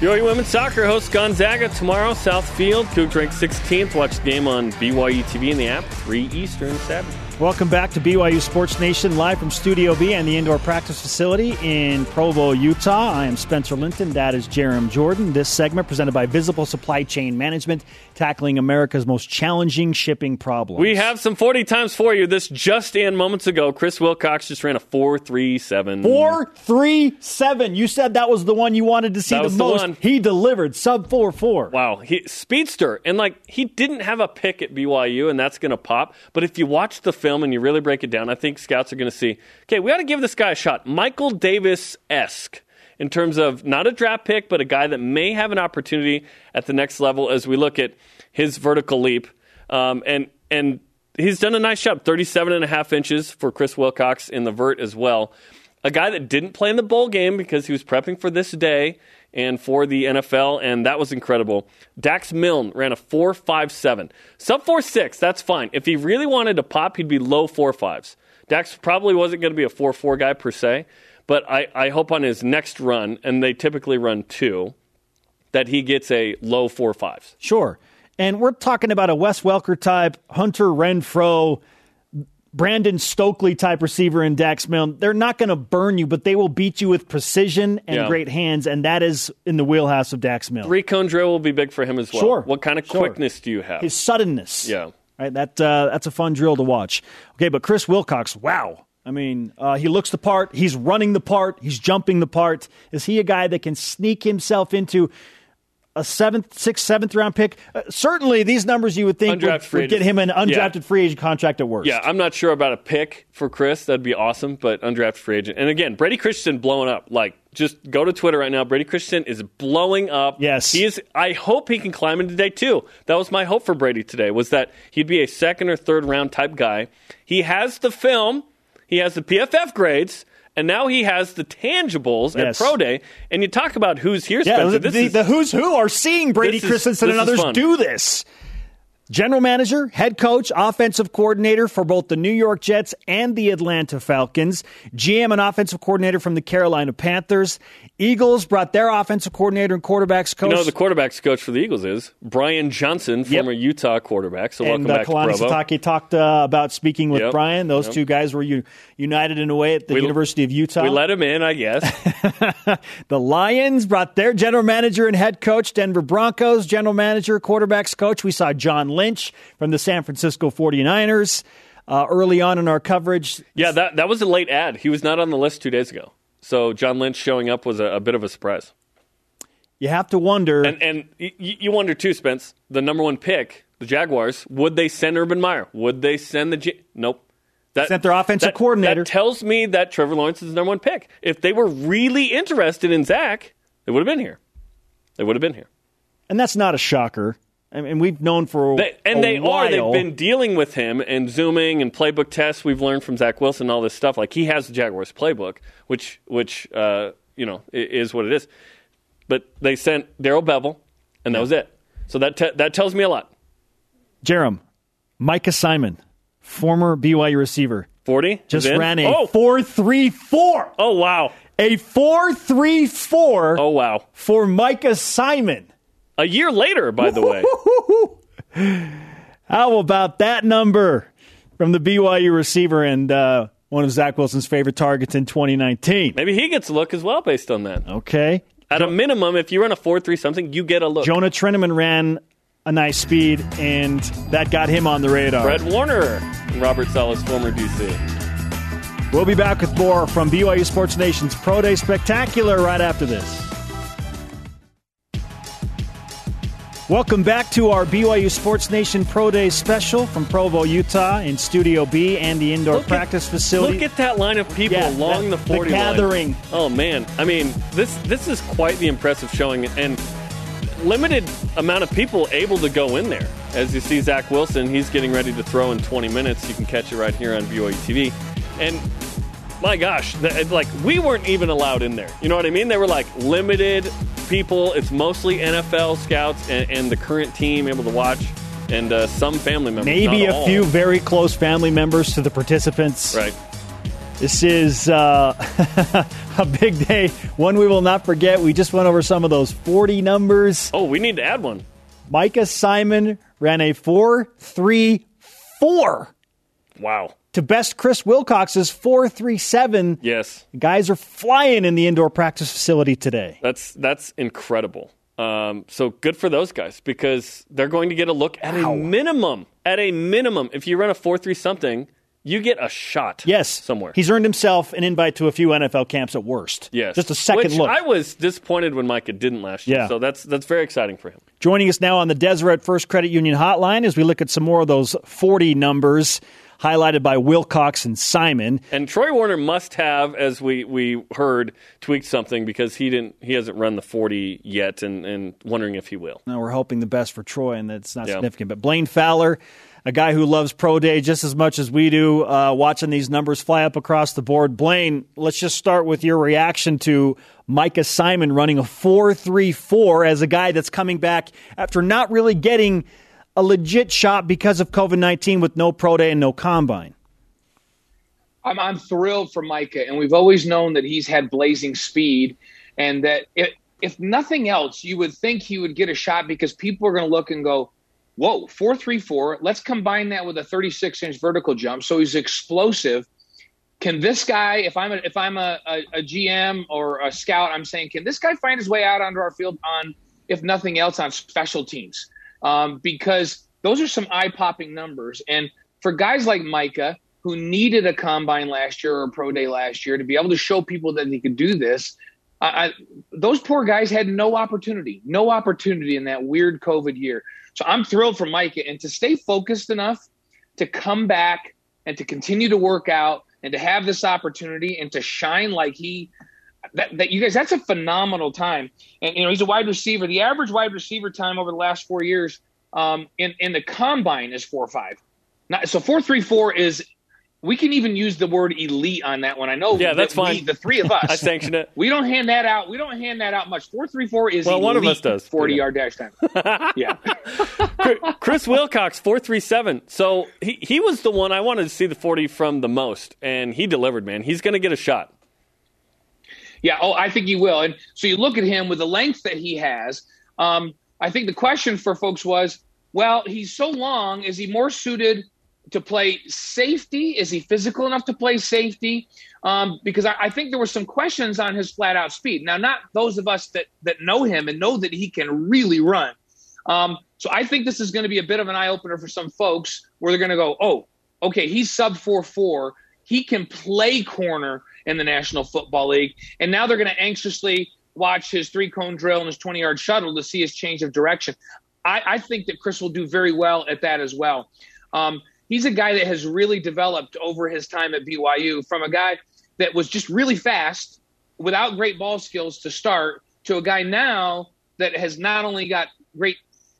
BYU Women's Soccer hosts Gonzaga tomorrow, South Field. Cougs ranked 16th. Watch the game on BYU TV in the app, 3 Eastern 7. Welcome back to BYU Sports Nation, live from Studio B and the indoor practice facility in Provo, Utah. I am Spencer Linton. That is Jarom Jordan. This segment presented by Visible Supply Chain Management, tackling America's most challenging shipping problems. We have some 40 times for you. This just in moments ago. Chris Wilcox just ran a 437. 437. You said that was the one you wanted to see that the most. The he delivered sub 4 4. Wow. He, speedster. And like, he didn't have a pick at BYU, and that's going to pop. But if you watch the film and you really break it down, I think scouts are going to see, okay, we got to give this guy a shot. Michael Davis esque in terms of not a draft pick, but a guy that may have an opportunity at the next level as we look at his vertical leap. Um, and, and he's done a nice job 37 and a half inches for Chris Wilcox in the vert as well. A guy that didn't play in the bowl game because he was prepping for this day and for the NFL, and that was incredible. Dax Milne ran a 4.57. Sub 4.6, that's fine. If he really wanted to pop, he'd be low 4.5s. Dax probably wasn't going to be a 4.4 guy per se, but I, I hope on his next run, and they typically run two, that he gets a low 4.5s. Sure. And we're talking about a Wes Welker type, Hunter Renfrow, Brandon Stokley type receiver in Dax Milne, they're not going to burn you, but they will beat you with precision and Yeah. great hands, and that is in the wheelhouse of Dax Milne. Three cone drill will be big for him as well. Sure. What kind of Sure. quickness do you have? His suddenness. yeah. Right. That uh, that's a fun drill to watch. Okay, but Chris Wilcox, wow. I mean, uh, he looks the part. He's running the part. He's jumping the part. Is he a guy that can sneak himself into a seventh, sixth, seventh round pick? Uh, certainly, these numbers you would think would, would get him an undrafted Yeah. free agent contract at worst. Yeah, I'm not sure about a pick for Chris. That'd be awesome, but undrafted free agent. And again, Brady Christensen blowing up. Like, just go to Twitter right now. Brady Christensen is blowing up. Yes. he is. I hope he can climb into day two. That was my hope for Brady today. Was that he'd be a second or third round type guy. He has the film. He has the PFF grades. And now he has the tangibles Yes. at Pro Day. And you talk about who's here, Yeah, Spencer. the, This the, is- the who's who are seeing Brady This is- Christensen and others do this. General manager, head coach, offensive coordinator for both the New York Jets and the Atlanta Falcons, GM and offensive coordinator from the Carolina Panthers. Eagles brought their offensive coordinator and quarterbacks coach. You know, the quarterbacks coach for the Eagles is Brian Johnson, former Utah quarterback. So welcome and uh, back Kalani to Provo. Sitake talked uh, about speaking with Yep. Brian. Those Yep. two guys were u- united in a way at the We- University of Utah. We let him in, I guess. The Lions brought their general manager and head coach, Denver Broncos general manager, quarterbacks coach. We saw John Lynch from the San Francisco 49ers uh, early on in our coverage. yeah, that that was a late ad. He was not on the list two days ago. So John Lynch showing up was a, a bit of a surprise. You have to wonder. And and y- y- you wonder too, Spence, the number one pick, the Jaguars, would they send Urban Meyer? Would they send the G- Nope. That, Sent their offensive that- coordinator. That tells me that Trevor Lawrence is the number one pick. If they were really interested in Zach, they would have been here. They would have been here. and that's not a shocker. I mean, we've known for a, They, and a they while. are. They've been dealing with him and zooming and playbook tests. We've learned from Zach Wilson all this stuff. Like he has the Jaguars playbook, which which uh, you know is what it is. But they sent Darrell Bevell, and that was it. So that te- that tells me a lot. Jarom, Micah Simon, former BYU receiver, Forty just ran a oh 4.34. oh wow A 4.34 oh wow for Micah Simon. A year later. By the way, How about that number from the BYU receiver and uh, one of Zach Wilson's favorite targets in 2019? maybe he gets a look as well based on that. Okay. At a minimum, if you run a four three something, you get a look. Jonah Trinnaman ran a nice speed, and that got him on the radar. Fred Warner, Robert Saleh, former DC. We'll be back with more from BYU Sports Nation's Pro Day Spectacular right after this. Welcome back to our BYU Sports Nation Pro Day special from Provo, Utah, in Studio B and the indoor Look at- practice facility. Look at that line of people Yeah, along that- the 40 the line. gathering. Oh man, I mean, this this is quite the impressive showing and limited amount of people able to go in there. As you see Zach Wilson, he's getting ready to throw in 20 minutes. You can catch it right here on BYU TV. And my gosh, like we weren't even allowed in there. You know what I mean? They were like limited people. It's mostly NFL scouts and, and the current team able to watch, and uh, some family members. Maybe a all. few very close family members to the participants. Right. This is uh, a big day, one we will not forget. We just went over some of those 40 numbers. Oh, we need to add one. Micah Simon ran a 4.34 Wow. To best Chris Wilcox's 4.37. Yes. Guys are flying in the indoor practice facility today. That's that's incredible. Um, so good for those guys because they're going to get a look at a minimum. At a minimum, if you run a four three something, you get a shot. Yes, somewhere. He's earned himself an invite to a few NFL camps at worst. yes, just a second Which look. I was disappointed when Micah didn't last year. Yeah. So that's that's very exciting for him. Joining us now on the Deseret First Credit Union hotline as we look at some more of those 40 numbers highlighted by Wilcox and Simon. And Troy Warner must have, as we, we heard, tweaked something because he didn't he hasn't run the forty yet, and, and wondering if he will. Now we're hoping the best for Troy, and that's not Yeah. significant. But Blaine Fowler, a guy who loves pro day just as much as we do, uh, watching these numbers fly up across the board. Blaine, let's just start with your reaction to Micah Simon running a four-three-four as a guy that's coming back after not really getting a legit shot because of COVID nineteen with no pro day and no combine. I'm, I'm thrilled for Micah, and we've always known that he's had blazing speed, and that if, if nothing else, you would think he would get a shot because people are going to look and go, whoa, four three four. Let's combine that with a 36 inch vertical jump. So he's explosive. Can this guy, if I'm a, if I'm a, a, a GM or a scout, I'm saying, can this guy find his way out onto our field on, if nothing else, on special teams? Um, because those are some eye popping numbers. And for guys like Micah, who needed a combine last year or a pro day last year to be able to show people that he could do this, I, those poor guys had no opportunity, no opportunity in that weird COVID year. So I'm thrilled for Micah and to stay focused enough to come back and to continue to work out and to have this opportunity and to shine like he that, that you guys that's a phenomenal time and you know he's a wide receiver the average wide receiver time over the last four years um, in in the combine is four five Not, so four three four is we can even use the word elite on that one. I know. Yeah, that's fine. We, the three of us, I sanction it. We don't hand that out. We don't hand that out much. Four three four is well, one of us does. Forty yeah. yard dash time. yeah. Chris Wilcox four three seven. So he he was the one I wanted to see the forty from the most, and he delivered. Man, he's going to get a shot. Yeah. Oh, I think he will. And so you look at him with the length that he has. Um, I think the question for folks was, well, he's so long. Is he more suited? to play safety? Is he physical enough to play safety? Um, because I, I, think there were some questions on his flat out speed. Now, not those of us that that know him and know that he can really run. Um, so I think this is going to be a bit of an eye opener for some folks where they're going to go, oh, okay, he's sub four four. He can play corner in the National Football League, and now they're going to anxiously watch his three cone drill and his 20 yard shuttle to see his change of direction. I, I, think that Chris will do very well at that as well. Um, he's a guy that has really developed over his time at BYU from a guy that was just really fast without great ball skills to start to a guy now that has not only got great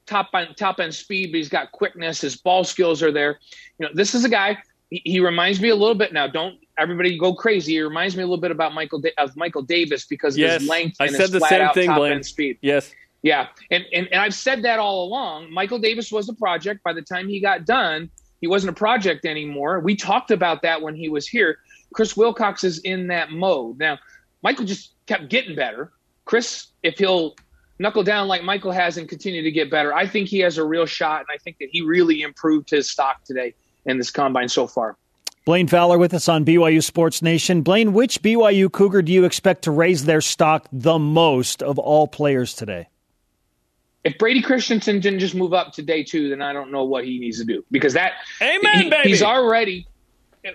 top end, top end speed, but he's got quickness. His ball skills are there. You know, this is a guy. He, reminds me a little bit now. Don't everybody go crazy. He reminds me a little bit about Michael of Michael Davis because yes, his length and I said the flat same thing, Blaine. speed. Yes. Yeah, and, and and I've said that all along. Michael Davis was a project. By the time he got done, he wasn't a project anymore. We talked about that when he was here. Chris Wilcox is in that mode. Now, Michael just kept getting better. Chris, if he'll knuckle down like Michael has and continue to get better, I think he has a real shot. And I think that he really improved his stock today in this combine so far. Blaine Fowler with us on BYU Sports Nation. Blaine, which BYU Cougar do you expect to raise their stock the most of all players today? if Brady Christensen didn't just move up to day two, then I don't know what he needs to do because that Amen, he, baby. He's already it,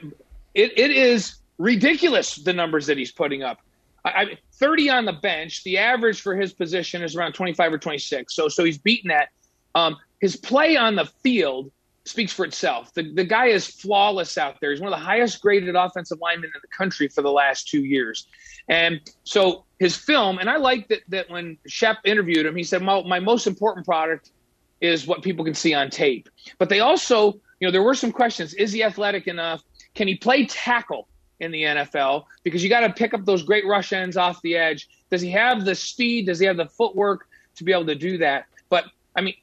it is ridiculous the numbers that he's putting up. I, I, 30 on the bench. The average for his position is around 25 or 26. So so he's beaten that. Um, his play on the field speaks for itself. The the guy is flawless out there. He's one of the highest graded offensive linemen in the country for the last two years. And so his film, and I like that that when Shep interviewed him, he said, my, my most important product is what people can see on tape. But they also, you know, there were some questions. Is he athletic enough? Can he play tackle in the NFL? Because you got to pick up those great rush ends off the edge. Does he have the speed? Does he have the footwork to be able to do that? But I mean,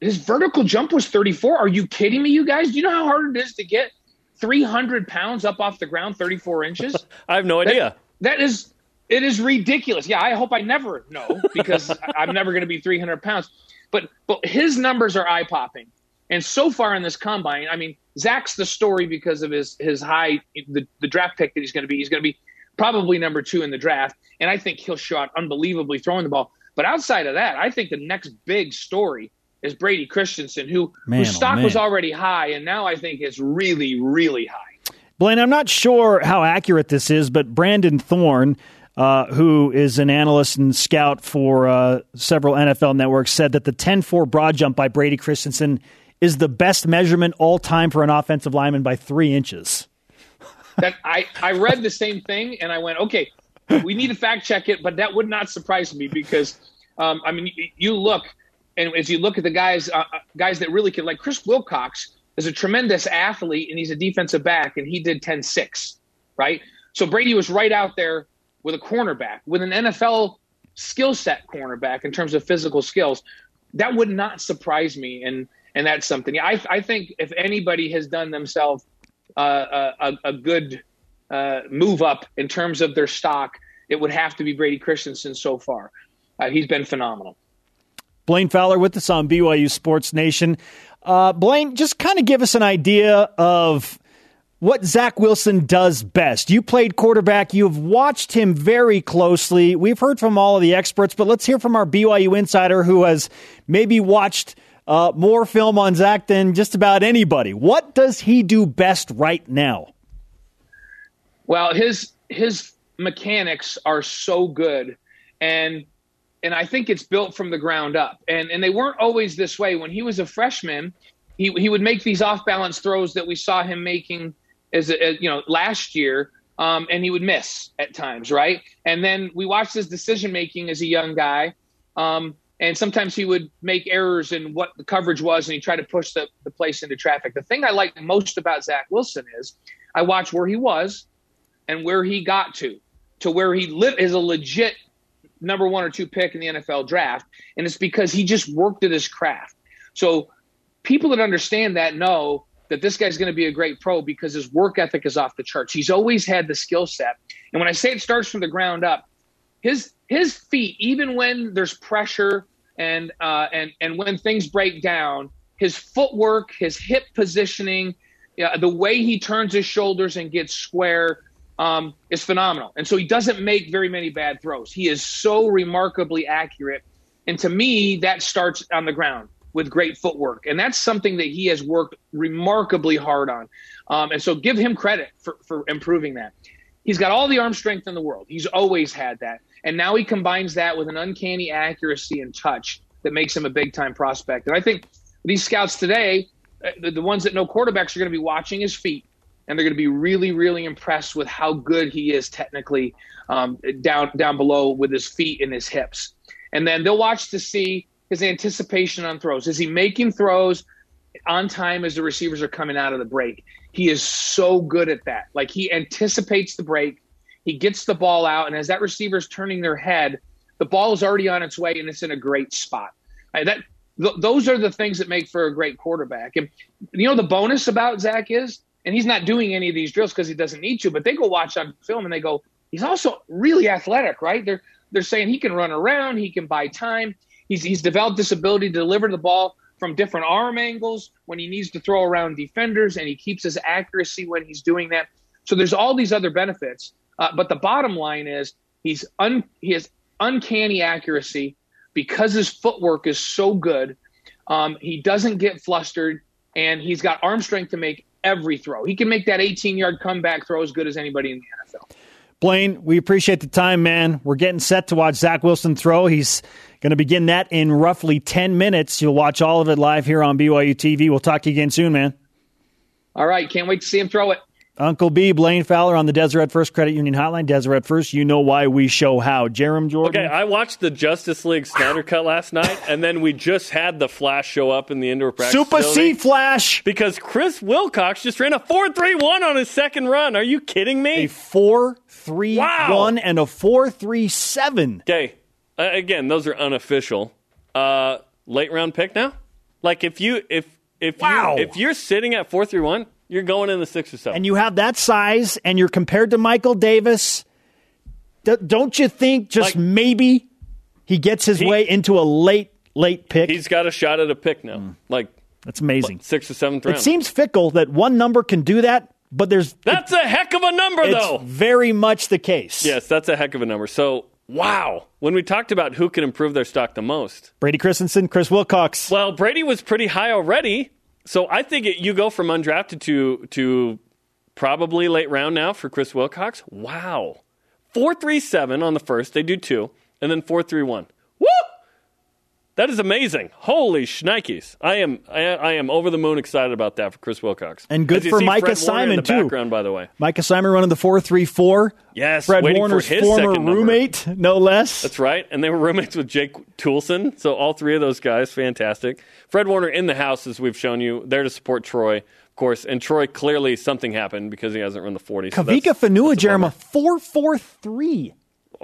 his vertical jump was 34. Are you kidding me, you guys? Do you know how hard it is to get 300 pounds up off the ground 34 inches? I have no idea. That, that is it is ridiculous. Yeah, I hope I never know because I'm never going to be 300 pounds. But but his numbers are eye popping, and so far in this combine, I mean, Zach's the story because of his his high the, the draft pick that he's going to be. He's going to be probably number two in the draft, and I think he'll show shot unbelievably throwing the ball. But outside of that, I think the next big story is Brady Christensen, who man, whose oh, stock oh, was already high, and now I think it's really really high. Blaine, I'm not sure how accurate this is, but Brandon Thorn uh, who is an analyst and scout for uh, several NFL networks, said that the 10 4 broad jump by Brady Christensen is the best measurement all time for an offensive lineman by three inches. that I, I read the same thing and I went, okay, we need to fact check it, but that would not surprise me because, um, I mean, you look, and as you look at the guys, uh, uh, guys that really can, like Chris Wilcox is a tremendous athlete and he's a defensive back and he did 10 6, right? So Brady was right out there with a cornerback, with an NFL skill set cornerback in terms of physical skills, that would not surprise me. And and that's something I I think if anybody has done themselves uh, a, a, good uh, move up in terms of their stock, it would have to be Brady Christensen so far. Uh, he's been phenomenal. Blaine Fowler with us on BYU Sports Nation. Uh, Blaine, just kind of give us an idea of what Zach Wilson does best. You played quarterback. You've watched him very closely. We've heard from all of the experts, but let's hear from our BYU insider who has maybe watched uh, more film on Zach than just about anybody. What does he do best right now? Well, his his mechanics are so good, and and I think it's built from the ground up. And and they weren't always this way. When he was a freshman, he he would make these off balance throws that we saw him making as, as you know last year. Um, and he would miss at times, right? And then we watched his decision making as a young guy. Um, and sometimes he would make errors in what the coverage was and he tried to push the, the place into traffic. The thing I like most about Zach Wilson is I watch where he was and where he got to, to where he lived is a legit number one or two pick in the NFL draft. And it's because he just worked at his craft. So people that understand that know that this guy's going to be a great pro because his work ethic is off the charts. He's always had the skill set. And when I say it starts from the ground up, his his feet, even when there's pressure and uh, and and when things break down, his footwork, his hip positioning, yeah, the way he turns his shoulders and gets square um, is phenomenal. And so he doesn't make very many bad throws. He is so remarkably accurate. And to me, that starts on the ground with great footwork. And that's something that he has worked remarkably hard on. Um, and so give him credit for, for improving that. He's got all the arm strength in the world. He's always had that. And now he combines that with an uncanny accuracy and touch that makes him a big time prospect. And I think these scouts today, uh, the, the ones that know quarterbacks are going to be watching his feet and they're going to be really, really impressed with how good he is technically um, down down below with his feet and his hips. And then they'll watch to see his anticipation on throws. Is he making throws on time as the receivers are coming out of the break? He is so good at that. Like he anticipates the break, he gets the ball out, and as that receiver is turning their head, the ball is already on its way and it's in a great spot. Right, that th- those are the things that make for a great quarterback. And you know the bonus about Zach is and he's not doing any of these drills because he doesn't need to. But they go watch on film and they go, he's also really athletic, right? They're they're saying he can run around, he can buy time. He's he's developed this ability to deliver the ball from different arm angles when he needs to throw around defenders, and he keeps his accuracy when he's doing that. So there's all these other benefits. Uh, but the bottom line is he's un, he has uncanny accuracy because his footwork is so good. Um, he doesn't get flustered, and he's got arm strength to make every throw. He can make that 18 yard comeback throw as good as anybody in the NFL. Blaine, we appreciate the time, man. We're getting set to watch Zach Wilson throw. He's going to begin that in roughly 10 minutes. You'll watch all of it live here on BYU TV. We'll talk to you again soon, man. All right. Can't wait to see him throw it. Uncle B, Blaine Fowler on the Deseret First Credit Union Hotline. Deseret First, you know why we show how. Jarom Jordan. Okay, I watched the Justice League Snyder Cut last night, and then we just had the Flash show up in the indoor practice. Super C Flash! Because Chris Wilcox just ran a 4 3 1 on his second run. Are you kidding me? A 4 3 wow. 1 and a 4 3 7. Okay, uh, again, those are unofficial. Uh, late round pick now? Like if you if if wow. you if you're sitting at four three one, you're going in the six or seven. And you have that size, and you're compared to Michael Davis. D- don't you think just like, maybe he gets his he, way into a late, late pick? He's got a shot at a pick now. Mm. Like that's amazing. Six or seventh round. It seems fickle that one number can do that, but there's that's it, a heck of a number, though. Very much the case. Yes, that's a heck of a number. So Wow. When we talked about who can improve their stock the most, Brady Christensen, Chris Wilcox. Well, Brady was pretty high already. So I think it, you go from undrafted to to probably late round now for Chris Wilcox. Wow, four three seven on the first. They do two, and then four three one. Woo! That is amazing. Holy shnikes. I am I, I, am over the moon excited about that for Chris Wilcox. And good for Micah Fred Simon too. Background, by the way. Micah Simon running the four three four. Yes, Fred Warner's former roommate, no less. That's right. And they were roommates with Jake Toolson. So all three of those guys, fantastic. Fred Warner in the house, as we've shown you, there to support Troy, of course. And Troy clearly something happened because he hasn't run the forty. So Kavika Jarom four four three.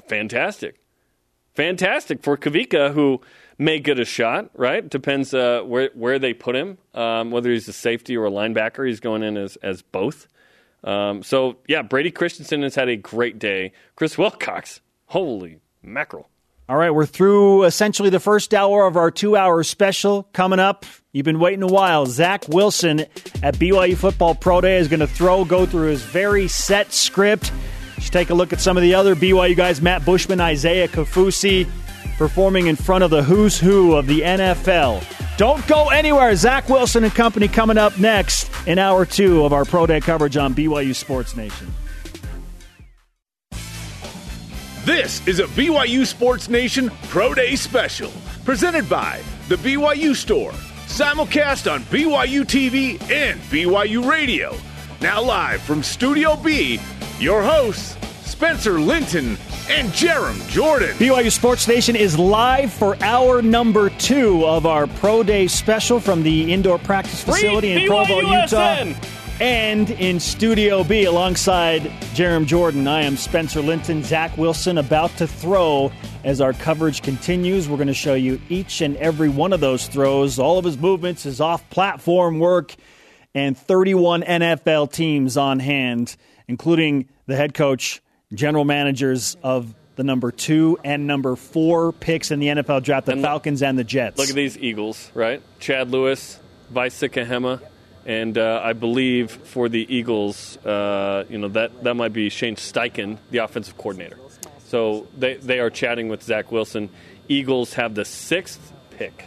Fantastic, fantastic for Kavika who may get a shot, right? Depends uh, where where they put him, um, whether he's a safety or a linebacker. He's going in as as both. Um, so yeah, Brady Christensen has had a great day. Chris Wilcox, holy mackerel! All right, we're through essentially the first hour of our two hour special. Coming up, you've been waiting a while. Zach Wilson at BYU Football Pro Day is going to throw, go through his very set script. Just take a look at some of the other BYU guys Matt Bushman, Isaiah Kaufusi performing in front of the who's who of the NFL. Don't go anywhere. Zach Wilson and company coming up next in hour two of our Pro Day coverage on BYU Sports Nation. This is a BYU Sports Nation Pro Day special, presented by The BYU Store, simulcast on BYU TV and BYU Radio. Now, live from Studio B, your hosts, Spencer Linton and Jarom Jordan. BYU Sports Nation is live for hour number two of our Pro Day special from the indoor practice facility in Provo, Utah. And in Studio B, alongside Jarom Jordan, I am Spencer Linton. Zach Wilson about to throw as our coverage continues. We're going to show you each and every one of those throws, all of his movements, his off platform work, and 31 NFL teams on hand, including the head coach, general managers of the number two and number four picks in the NFL draft, the and Falcons and the Jets. Look at these Eagles, right? Chad Lewis, Vai Sikahema and uh, I believe for the Eagles, uh, you know that that might be Shane Steichen, the offensive coordinator. So they they are chatting with Zach Wilson. Eagles have the sixth pick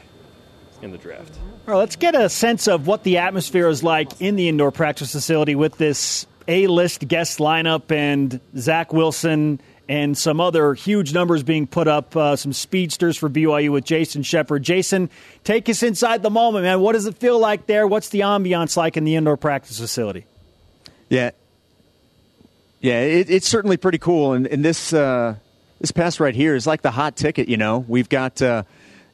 in the draft. All right, let's get a sense of what the atmosphere is like in the indoor practice facility with this A-list guest lineup and Zach Wilson and some other huge numbers being put up, uh, some speedsters for BYU with Jason Shepard. Jason, take us inside the moment, man. What does it feel like there? What's the ambiance like in the indoor practice facility? Yeah, yeah, it, it's certainly pretty cool. And, and this uh, this pass right here is like the hot ticket. You know, we've got. Uh,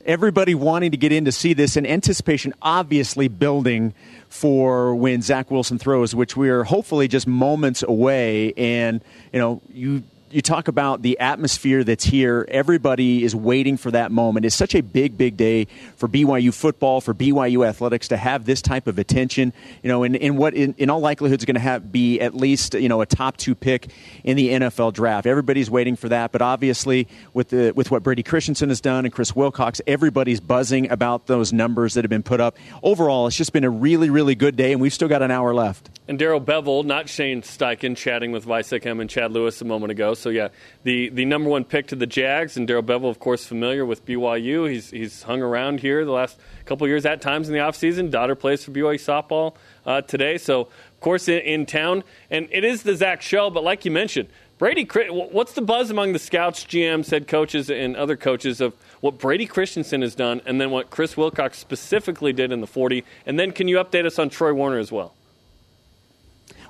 everybody wanting to get in to see this and anticipation obviously building for when Zach Wilson throws, which we are hopefully just moments away. And, you know, you you talk about the atmosphere that's here. Everybody is waiting for that moment. It's such a big, big day for BYU football, for BYU athletics to have this type of attention. You know, in, in what in, in all likelihood is going to have be at least you know a top two pick in the NFL draft. Everybody's waiting for that, but obviously with the with what Brady Christensen has done and Chris Wilcox, everybody's buzzing about those numbers that have been put up. Overall, it's just been a really, really good day, and we've still got an hour left. And Darrell Bevell, not Shane Steichen, chatting with Sikahema and Chad Lewis a moment ago. So yeah, the, the number one pick to the Jags, and Darrell Bevell, of course, familiar with BYU. He's he's hung around here the last couple years at times in the offseason. Daughter plays for BYU softball uh, today, so of course in, in town. And it is the Zach show, but like you mentioned, Brady, what's the buzz among the scouts, GMs, head coaches, and other coaches of what Brady Christensen has done, and then what Chris Wilcox specifically did in the 40? And then can you update us on Troy Warner as well?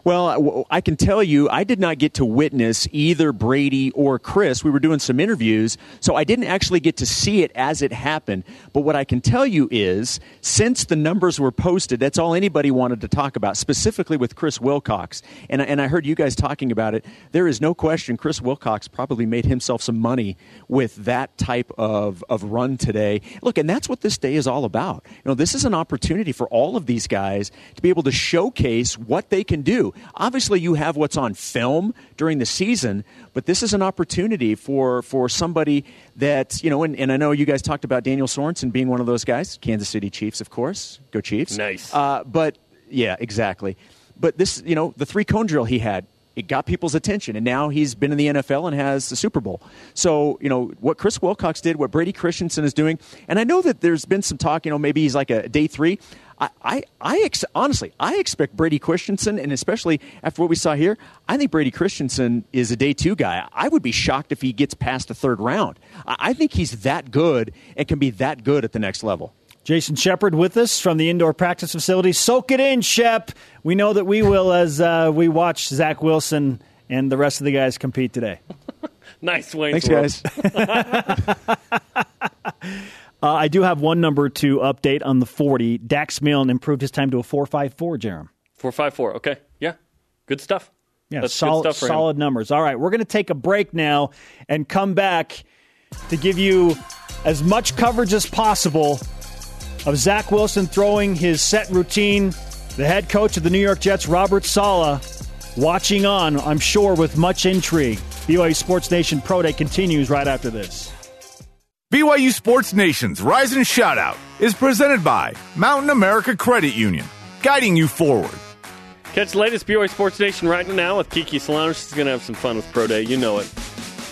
Well, I can tell you, I did not get to witness either Brady or Chris. We were doing some interviews, so I didn't actually get to see it as it happened. But what I can tell you is, since the numbers were posted, that's all anybody wanted to talk about, specifically with Chris Wilcox. And, and I heard you guys talking about it. There is no question Chris Wilcox probably made himself some money with that type of, of run today. Look, and that's what this day is all about. You know, this is an opportunity for all of these guys to be able to showcase what they can do. Obviously, you have what's on film during the season, but this is an opportunity for, for somebody that, you know, and, and I know you guys talked about Daniel Sorensen being one of those guys, Kansas City Chiefs, of course. Go Chiefs. Nice. Uh, but, yeah, exactly. But this, you know, the three cone drill he had, it got people's attention, and now he's been in the NFL and has the Super Bowl. So, you know, what Chris Wilcox did, what Brady Christensen is doing, and I know that there's been some talk, you know, maybe he's like a day three. I, I, I ex- honestly, I expect Brady Christensen, and especially after what we saw here, I think Brady Christensen is a day two guy. I would be shocked if he gets past the third round. I, I think he's that good and can be that good at the next level. Jason Shepard with us from the indoor practice facility. Soak it in, Shep. We know that we will as uh, we watch Zach Wilson and the rest of the guys compete today. nice, Wayne. Thanks, guys. Uh, I do have one number to update on the 40. Dax Milne improved his time to a 4.54, Jarom. 4.54. Okay. Yeah. Good stuff. Yeah, That's solid, solid numbers. All right, we're going to take a break now and come back to give you as much coverage as possible of Zach Wilson throwing his set routine. The head coach of the New York Jets, Robert Saleh, watching on, I'm sure, with much intrigue. BYU Sports Nation Pro Day continues right after this. BYU Sports Nation's Rise and Shoutout is presented by Mountain America Credit Union, guiding you forward. Catch the latest BYU Sports Nation right now with Kiki Solano. She's going to have some fun with Pro Day. You know it.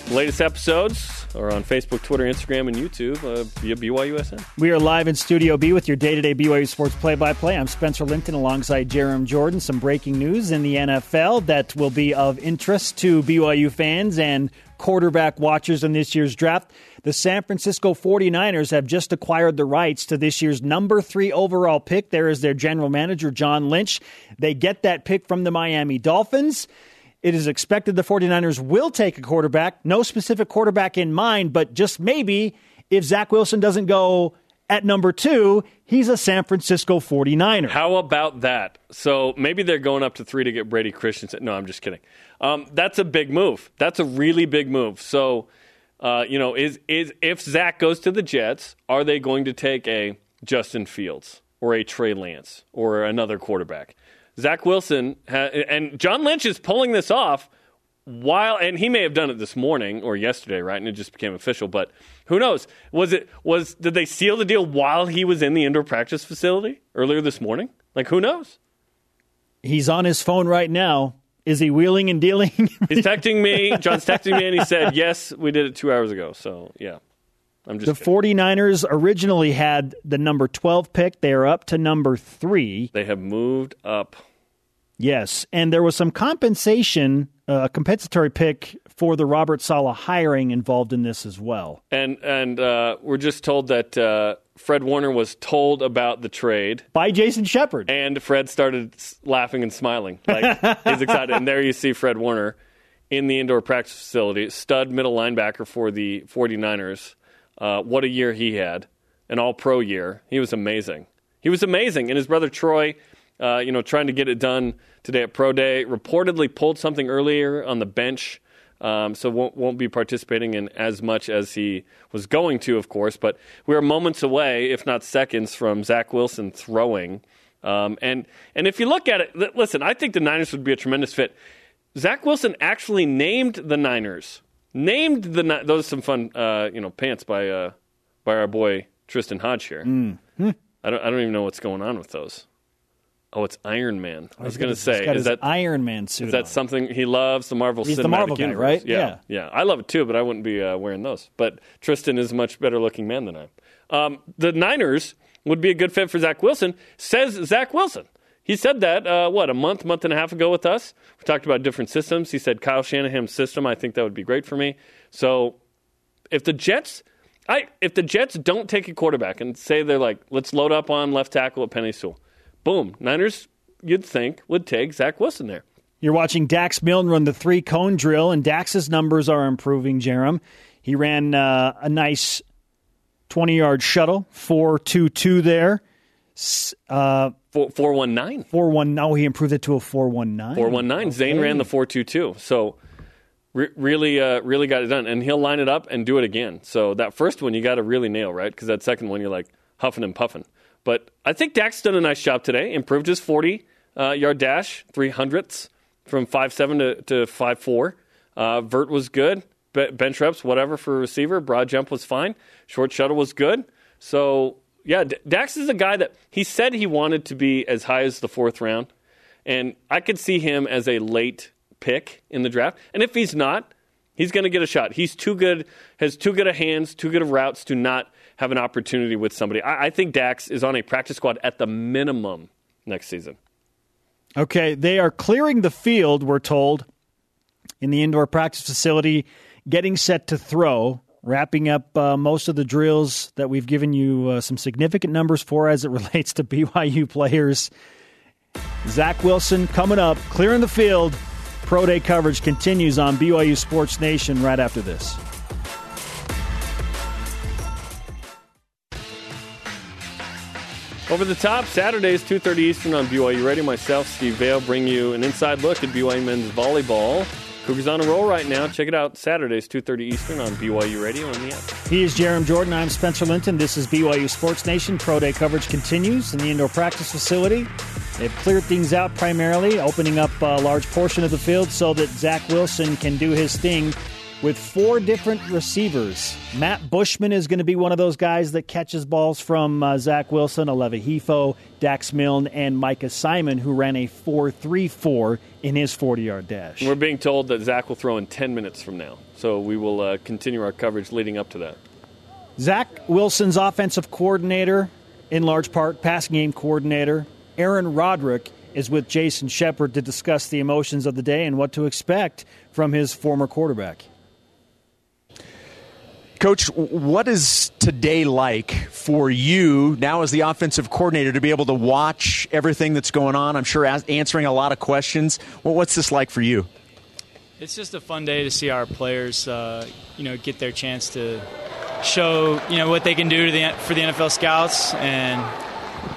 The latest episodes are on Facebook, Twitter, Instagram, and YouTube uh, via BYUSN. We are live in Studio B with your day to day BYU Sports play by play. I'm Spencer Linton alongside Jarom Jordan. Some breaking news in the NFL that will be of interest to BYU fans and quarterback watchers in this year's draft. The San Francisco 49ers have just acquired the rights to this year's number three overall pick. There is their general manager, John Lynch. They get that pick from the Miami Dolphins. It is expected the 49ers will take a quarterback. No specific quarterback in mind, but just maybe if Zach Wilson doesn't go at number two, he's a San Francisco 49er. How about that? So maybe they're going up to three to get Brady Christensen. No, I'm just kidding. Um, that's a big move. That's a really big move. So, uh, you know, is is if Zach goes to the Jets, are they going to take a Justin Fields or a Trey Lance or another quarterback? Zach Wilson ha- and John Lynch is pulling this off while and he may have done it this morning or yesterday, right? And it just became official, but who knows? Was it was did they seal the deal while he was in the indoor practice facility earlier this morning? Like who knows? He's on his phone right now. Is he wheeling and dealing? He's texting me. John's texting me and he said, "Yes, we did it 2 hours ago." So, yeah. I'm just the kidding. 49ers originally had the number 12 pick. They are up to number 3. They have moved up. Yes, and there was some compensation, uh, a uh, compensatory pick for the Robert Saleh hiring involved in this as well. And and uh, we're just told that uh, Fred Warner was told about the trade by Jason Shepard, and Fred started laughing and smiling like he's excited. And there you see Fred Warner in the indoor practice facility, stud middle linebacker for the 49ers. Uh, what a year he had, an All Pro year. He was amazing. He was amazing, and his brother Troy uh, you know, trying to get it done today at Pro Day. Reportedly pulled something earlier on the bench, um, so won't won't be participating in as much as he was going to, of course. But we are moments away, if not seconds, from Zach Wilson throwing. Um, and and if you look at it, listen, I think the Niners would be a tremendous fit. Zach Wilson actually named the Niners. Named the those are some fun, uh, you know, pants by uh, by our boy Tristan Hodge here. Mm-hmm. I don't I don't even know what's going on with those. Oh, it's Iron Man. I was going to say, is that Iron Man suit? Is that on. something he loves? The Marvel He's Cinematic the Marvel Universe, guy, right? Yeah, yeah, yeah, I love it too, but I wouldn't be uh, wearing those. But Tristan is a much better looking man than I am. Um, the Niners would be a good fit for Zach Wilson. Says Zach Wilson. He said that uh, what a month, month and a half ago with us. We talked about different systems. He said Kyle Shanahan's system. I think that would be great for me. So if the Jets. I, if the Jets don't take a quarterback and say they're like, let's load up on left tackle at Penei Sewell, boom, Niners you'd think would take Zach Wilson there. You're watching Dax Milne run the three cone drill, and Dax's numbers are improving, Jarom. He ran uh, a nice 20 yard shuttle, 4 2 2 there. Uh, 419. 4 1. No, he improved it to a 419. 419. Okay. Zayne ran the 422. So re- really, uh, really got it done. And he'll line it up and do it again. So that first one you got to really nail, right? Because that second one you're like huffing and puffing. But I think Dax done a nice job today. Improved his 40 uh, yard dash, three hundredths from five seven to, to five four. Uh, vert was good. Be- bench reps, whatever for receiver. Broad jump was fine. Short shuttle was good. So yeah, D- Dax is a guy that he said he wanted to be as high as the fourth round, and I could see him as a late pick in the draft. And if he's not, he's going to get a shot. He's too good, has too good of hands, too good of routes to not have an opportunity with somebody. I, I think Dax is on a practice squad at the minimum next season. Okay, they are clearing the field, we're told, in the indoor practice facility, getting set to throw, wrapping up uh, most of the drills that we've given you uh, some significant numbers for as it relates to BYU players. Zach Wilson coming up, clearing the field. Pro Day coverage continues on BYU Sports Nation right after this. Over the top, Saturdays, 2.30 Eastern on BYU Radio. Myself, Steve Vale, bring you an inside look at BYU men's volleyball. Cougars on a roll right now. Check it out Saturdays, 2.30 Eastern on BYU Radio and the app. He is Jarom Jordan. I'm Spencer Linton. This is BYU Sports Nation. Pro Day coverage continues in the indoor practice facility. They've cleared things out primarily, opening up a large portion of the field so that Zach Wilson can do his thing with four different receivers. Matt Bushman is going to be one of those guys that catches balls from uh, Zach Wilson, Aleva Hifo, Dax Milne, and Micah Simon, who ran a 4 3 4 in his 40 yard dash. We're being told that Zach will throw in 10 minutes from now, so we will uh, continue our coverage leading up to that. Zach Wilson's offensive coordinator, in large part, passing game coordinator, Aaron Roderick, is with Jason Shepard to discuss the emotions of the day and what to expect from his former quarterback. Coach, what is today like for you now as the offensive coordinator to be able to watch everything that's going on? I'm sure answering a lot of questions. Well, what's this like for you? It's just a fun day to see our players, uh, you know, get their chance to show, you know, what they can do the, for the NFL scouts. And,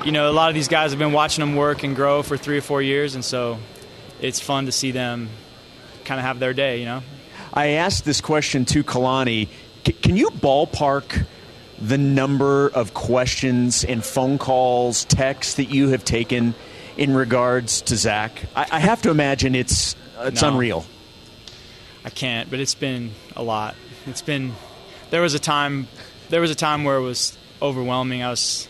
you know, a lot of these guys have been watching them work and grow for three or four years. And so it's fun to see them kind of have their day, you know. I asked this question to Kalani can you ballpark the number of questions and phone calls, texts that you have taken in regards to Zach? I, I have to imagine it's it's no, unreal. I can't, but it's been a lot. It's been there was a time there was a time where it was overwhelming. I was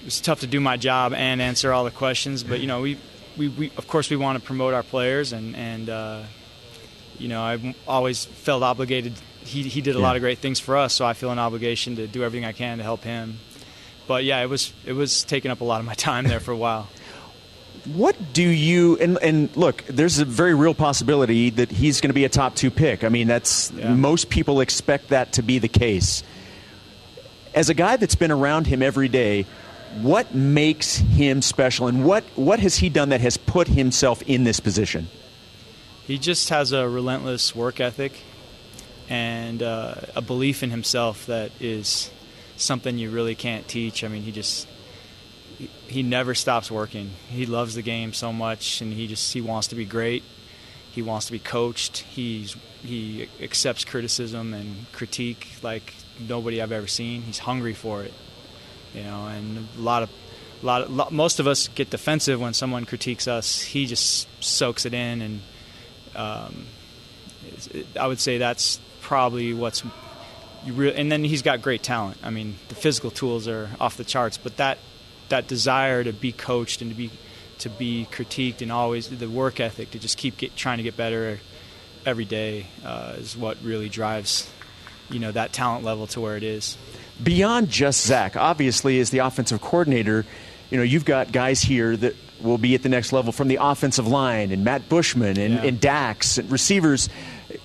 it was tough to do my job and answer all the questions, but you know we we, we of course we want to promote our players and and uh, you know I've always felt obligated he, he did a yeah. lot of great things for us, so I feel an obligation to do everything I can to help him. But yeah, it was it was taking up a lot of my time there for a while. What do you and, and look? There's a very real possibility that he's going to be a top two pick. I mean, that's yeah. most people expect that to be the case. As a guy that's been around him every day, what makes him special, and what what has he done that has put himself in this position? He just has a relentless work ethic and uh, a belief in himself that is something you really can't teach. I mean, he just he never stops working. He loves the game so much, and he just he wants to be great. He wants to be coached. He's he accepts criticism and critique like nobody I've ever seen. He's hungry for it, you know. And a lot of a lot, of, most of us get defensive when someone critiques us. He just soaks it in, and um, I would say that's probably what's you and then he's got great talent. I mean, the physical tools are off the charts, but that that desire to be coached and to be to be critiqued and always the work ethic to just keep get, trying to get better every day uh, is what really drives you know that talent level to where it is. Beyond just Zach, obviously, as the offensive coordinator, you know you've got guys here that will be at the next level from the offensive line and Matt Bushman and, yeah. and Dax and receivers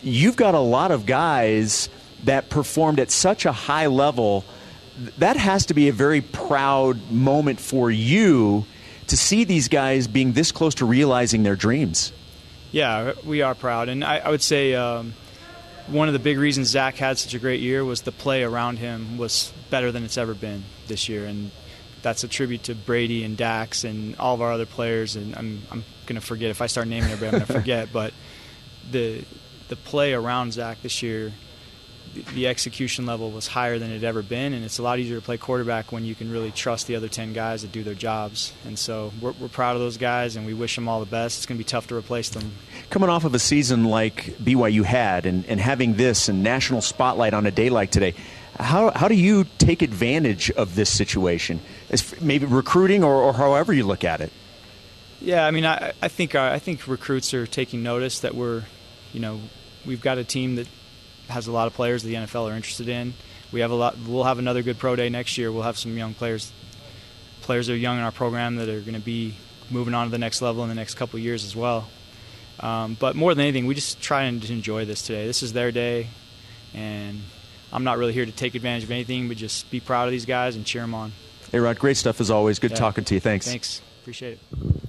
you've got a lot of guys that performed at such a high level. That has to be a very proud moment for you to see these guys being this close to realizing their dreams. Yeah, we are proud. And I, I would say um, one of the big reasons Zach had such a great year was the play around him was better than it's ever been this year. And that's a tribute to Brady and Dax and all of our other players. And I'm, I'm going to forget if I start naming everybody, I'm going to forget. But the the play around Zach this year, the, the execution level was higher than it had ever been, and it's a lot easier to play quarterback when you can really trust the other 10 guys to do their jobs. And so we're, we're proud of those guys, and we wish them all the best. It's going to be tough to replace them. Coming off of a season like BYU had, and, and having this and national spotlight on a day like today, how, how do you take advantage of this situation? As maybe recruiting or, or however you look at it. Yeah, I mean, I, I think uh, I think recruits are taking notice that we're you know, we've got a team that has a lot of players that the NFL are interested in. We have a lot. We'll have another good pro day next year. We'll have some young players. Players that are young in our program that are going to be moving on to the next level in the next couple of years as well. Um, but more than anything, we just try and enjoy this today. This is their day, and I'm not really here to take advantage of anything, but just be proud of these guys and cheer them on. Hey, Rod, great stuff as always. Good yeah. talking to you. Thanks. Thanks. Appreciate it.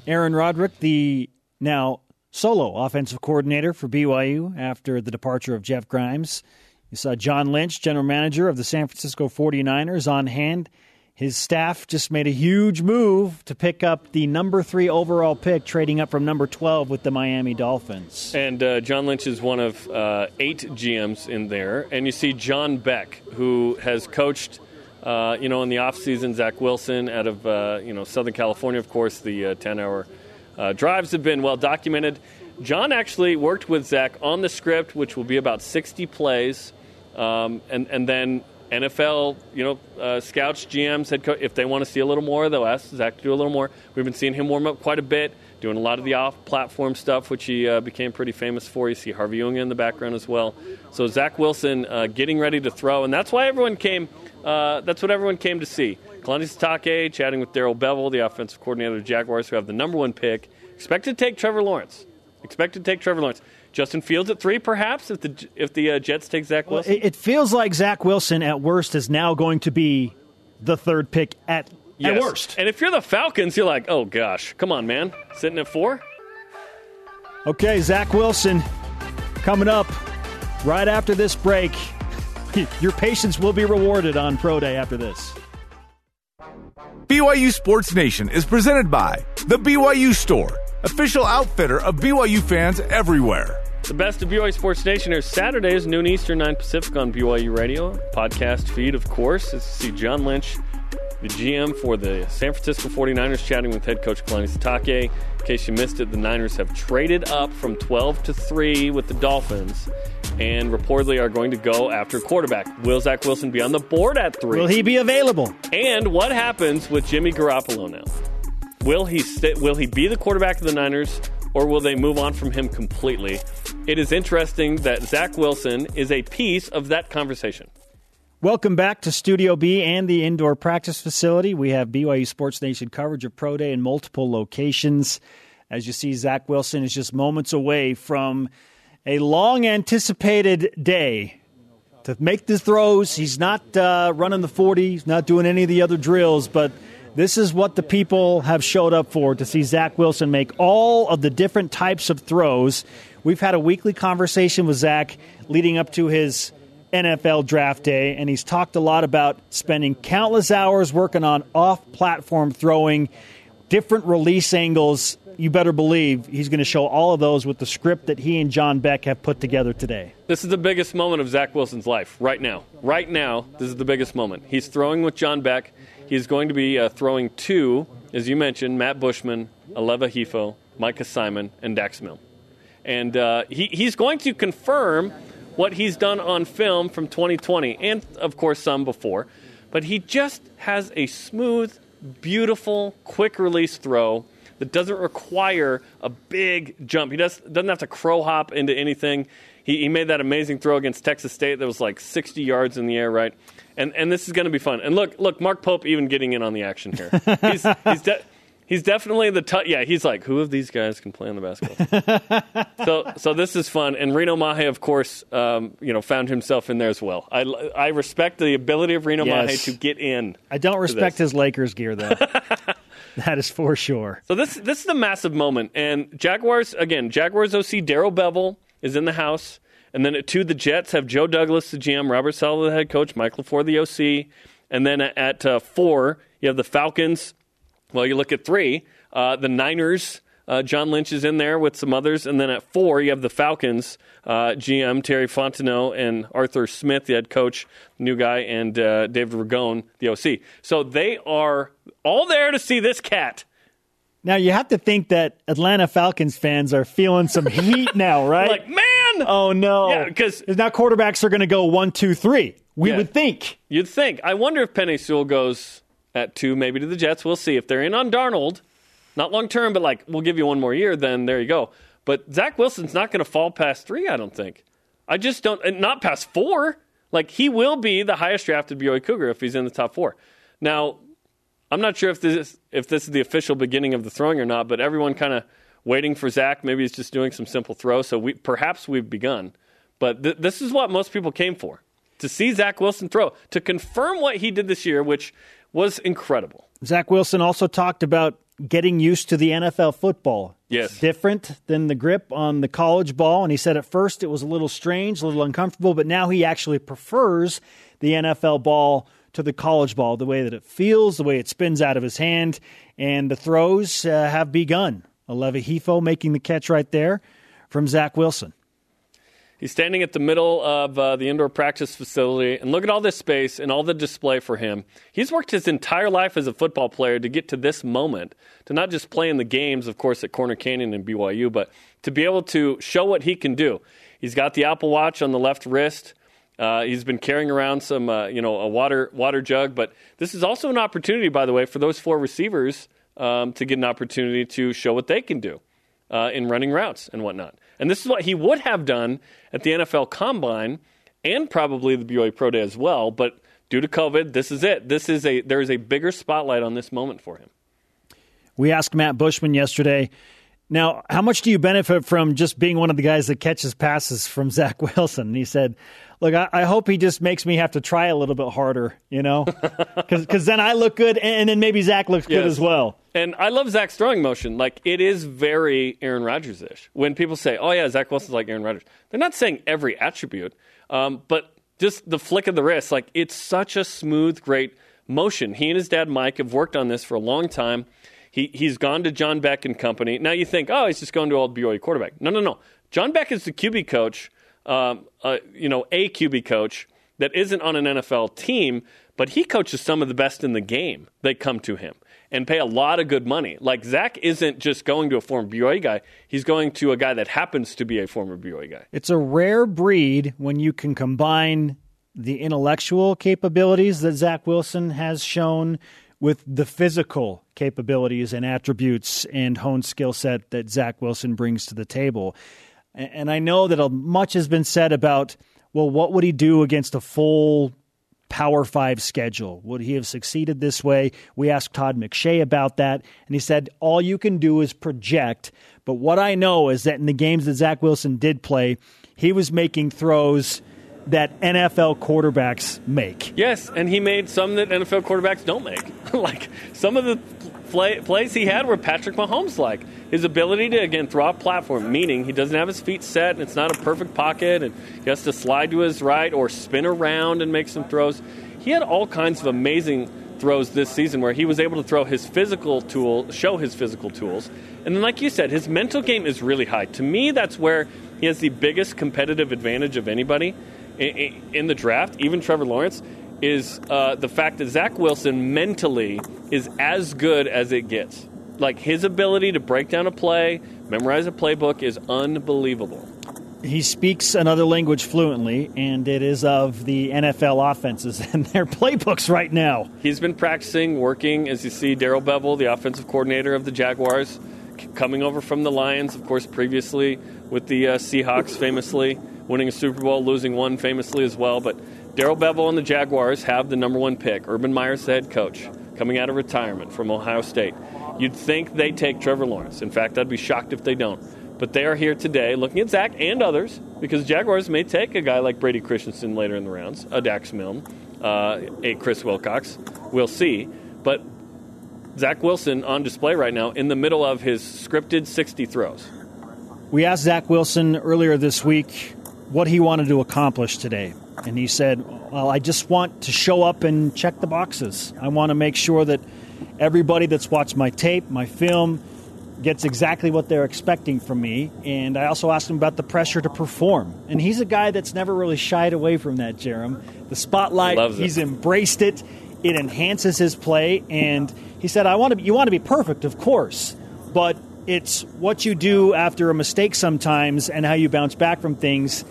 Aaron Roderick, the now solo offensive coordinator for BYU after the departure of Jeff Grimes. You saw John Lynch, general manager of the San Francisco 49ers, on hand. His staff just made a huge move to pick up the number three overall pick, trading up from number 12 with the Miami Dolphins. And uh, John Lynch is one of uh, eight GMs in there. And you see John Beck, who has coached, uh, you know, in the offseason, Zach Wilson out of, uh, you know, Southern California, of course, the uh, 10 hour uh, drives have been well documented. John actually worked with Zach on the script, which will be about 60 plays, um, and and then NFL, you know, uh, scouts, GMs, head coach, if they want to see a little more, they'll ask Zach to do a little more. We've been seeing him warm up quite a bit, doing a lot of the off-platform stuff, which he uh, became pretty famous for. You see Harvey Unga in the background as well. So Zach Wilson uh, getting ready to throw, and that's why everyone came. Uh, that's what everyone came to see. Kalani Sitake chatting with Darrell Bevell, the offensive coordinator of the Jaguars, who have the number one pick. Expected to take Trevor Lawrence. Expected to take Trevor Lawrence. Justin Fields at three, perhaps, if the if the uh, Jets take Zach Wilson. Well, it, it, feels like Zach Wilson at worst is now going to be the third pick at yes. at worst. And if you're the Falcons, you're like, oh gosh, come on, man, sitting at four. Okay, Zach Wilson coming up right after this break. Your patience will be rewarded on Pro Day after this. BYU Sports Nation is presented by The BYU Store, official outfitter of BYU fans everywhere. The best of BYU Sports Nation is Saturdays, noon Eastern, 9 Pacific on BYU Radio. Podcast feed, of course, is to see John Lynch, the GM for the San Francisco 49ers, chatting with head coach Kalani Sitake. In case you missed it, the Niners have traded up from 12 to 3 with the Dolphins and reportedly are going to go after quarterback. Will Zach Wilson be on the board at 3? Will he be available? And what happens with Jimmy Garoppolo now? Will he, st- will he be the quarterback of the Niners? or will they move on from him completely? It is interesting that Zach Wilson is a piece of that conversation. Welcome back to Studio B and the indoor practice facility. We have BYU Sports Nation coverage of Pro Day in multiple locations. As you see, Zach Wilson is just moments away from a long anticipated day to make the throws. He's not uh, running the 40, he's not doing any of the other drills, but this is what the people have showed up for to see Zach Wilson make all of the different types of throws. We've had a weekly conversation with Zach leading up to his NFL draft day, and he's talked a lot about spending countless hours working on off platform throwing, different release angles. You better believe he's going to show all of those with the script that he and John Beck have put together today. This is the biggest moment of Zach Wilson's life right now. Right now, this is the biggest moment. He's throwing with John Beck. He's going to be uh, throwing two, as you mentioned, Matt Bushman, Aleva Hifo, Micah Simon, and Dax Milne. And uh, he, he's going to confirm what he's done on film from 2020, and of course some before. But he just has a smooth, beautiful, quick release throw that doesn't require a big jump. He does, doesn't have to crow hop into anything. He, he made that amazing throw against Texas State that was like 60 yards in the air, right? and and this is going to be fun. And look, look, Mark Pope even getting in on the action here. He's he's, de- he's definitely the t- yeah. He's like, who of these guys can play on the basketball? so so this is fun. And Reno Mahe, of course, um, you know, found himself in there as well. I I respect the ability of Reno yes. Mahe to get in. I don't respect his Lakers gear though. that is for sure. So this this is a massive moment, and Jaguars again. Jaguars OC Darrell Bevell is in the house. And then at two, the Jets have Joe Douglas, the GM, Robert Saleh, the head coach, Mike LaFleur, the OC. And then at uh, four, you have the Falcons. Well, you look at three, uh, the Niners. Uh, John Lynch is in there with some others. And then at four, you have the Falcons, uh, GM Terry Fontenot and Arthur Smith, the head coach, new guy, and uh, David Ragone, the OC. So they are all there to see this cat. Now, you have to think that Atlanta Falcons fans are feeling some heat now, right? like, man! Oh no! Yeah, because now quarterbacks are going to go one, two, three. We yeah, would think. You'd think. I wonder if Penei Sewell goes at two, maybe to the Jets. We'll see if they're in on Darnold, not long term, but like we'll give you one more year. Then there you go. But Zach Wilson's not going to fall past three. I don't think. I just don't. Not past four. Like he will be the highest drafted BYU Cougar if he's in the top four. Now, I'm not sure if this if this is the official beginning of the throwing or not, but everyone kind of waiting for Zach. Maybe he's just doing some simple throws. So we perhaps we've begun. But th- this is what most people came for to see Zach Wilson throw, to confirm what he did this year, which was incredible. Zach Wilson also talked about getting used to the NFL football. Yes. It's different than the grip on the college ball. And he said at first it was a little strange, a little uncomfortable, but now he actually prefers the NFL ball to the college ball, the way that it feels, the way it spins out of his hand, and the throws uh, have begun. Aleva Hifo making the catch right there from Zach Wilson. He's standing at the middle of uh, the indoor practice facility, and look at all this space and all the display for him. He's worked his entire life as a football player to get to this moment, to not just play in the games, of course, at Corner Canyon and BYU, but to be able to show what he can do. He's got the Apple Watch on the left wrist. Uh, he's been carrying around some, uh, you know, a water water jug. But this is also an opportunity, by the way, for those four receivers um, to get an opportunity to show what they can do uh, in running routes and whatnot. And this is what he would have done at the NFL Combine and probably the BYU Pro Day as well. But due to COVID, this is it. This is a there is a bigger spotlight on this moment for him. We asked Matt Bushman yesterday. Now, how much do you benefit from just being one of the guys that catches passes from Zach Wilson? And he said, look, I, I, hope he just makes me have to try a little bit harder, you know, because then I look good, and then maybe Zach looks yes. good as well. And I love Zach's throwing motion. Like it is very Aaron Rodgers ish. When people say, "Oh yeah, Zach Wilson's like Aaron Rodgers," they're not saying every attribute, um, but just the flick of the wrist. Like it's such a smooth, great motion. He and his dad Mike have worked on this for a long time. He he's gone to John Beck and company. Now you think, oh, he's just going to old BYU quarterback. No, no, no. John Beck is the QB coach um, uh, you know, a QB coach that isn't on an NFL team, but he coaches some of the best in the game. They come to him and pay a lot of good money. Like Zach isn't just going to a former BYU guy; he's going to a guy that happens to be a former BYU guy. It's a rare breed when you can combine the intellectual capabilities that Zach Wilson has shown with the physical capabilities and attributes and honed skill set that Zach Wilson brings to the table. And I know that much has been said about, well, what would he do against a full Power Five schedule? Would he have succeeded this way? We asked Todd McShay about that, and he said, all you can do is project. But what I know is that in the games that Zach Wilson did play, he was making throws that NFL quarterbacks make. Yes, and he made some that NFL quarterbacks don't make. like some of the play, plays he had were Patrick Mahomes like. His ability to, again, throw off platform, meaning he doesn't have his feet set and it's not a perfect pocket and he has to slide to his right or spin around and make some throws. He had all kinds of amazing throws this season where he was able to throw his physical tool, show his physical tools. And then, like you said, his mental game is really high. To me, that's where he has the biggest competitive advantage of anybody in, in the draft, even Trevor Lawrence is uh, the fact that Zach Wilson mentally is as good as it gets. Like his ability to break down a play, memorize a playbook is unbelievable. He speaks another language fluently, and it is of the NFL offenses and their playbooks right now. He's been practicing, working, as you see, Darrell Bevell, the offensive coordinator of the Jaguars, coming over from the Lions, of course, previously with the uh, Seahawks, famously winning a Super Bowl, losing one famously as well. But Darrell Bevell and the Jaguars have the number one pick. Urban Meyer's the head coach, coming out of retirement from Ohio State. You'd think they take Trevor Lawrence. In fact, I'd be shocked if they don't. But they are here today looking at Zach and others because Jaguars may take a guy like Brady Christensen later in the rounds, a Dax Milne, uh, a Chris Wilcox. We'll see. But Zach Wilson on display right now in the middle of his scripted 60 throws. We asked Zach Wilson earlier this week what he wanted to accomplish today. And he said, Well, I just want to show up and check the boxes. I want to make sure that everybody that's watched my tape, my film, gets exactly what they're expecting from me. And I also asked him about the pressure to perform. And he's a guy that's never really shied away from that, Jarom. The spotlight, he's embraced it. It enhances his play. And he said, I want to you want to be perfect, of course, but it's what you do after a mistake sometimes and how you bounce back from things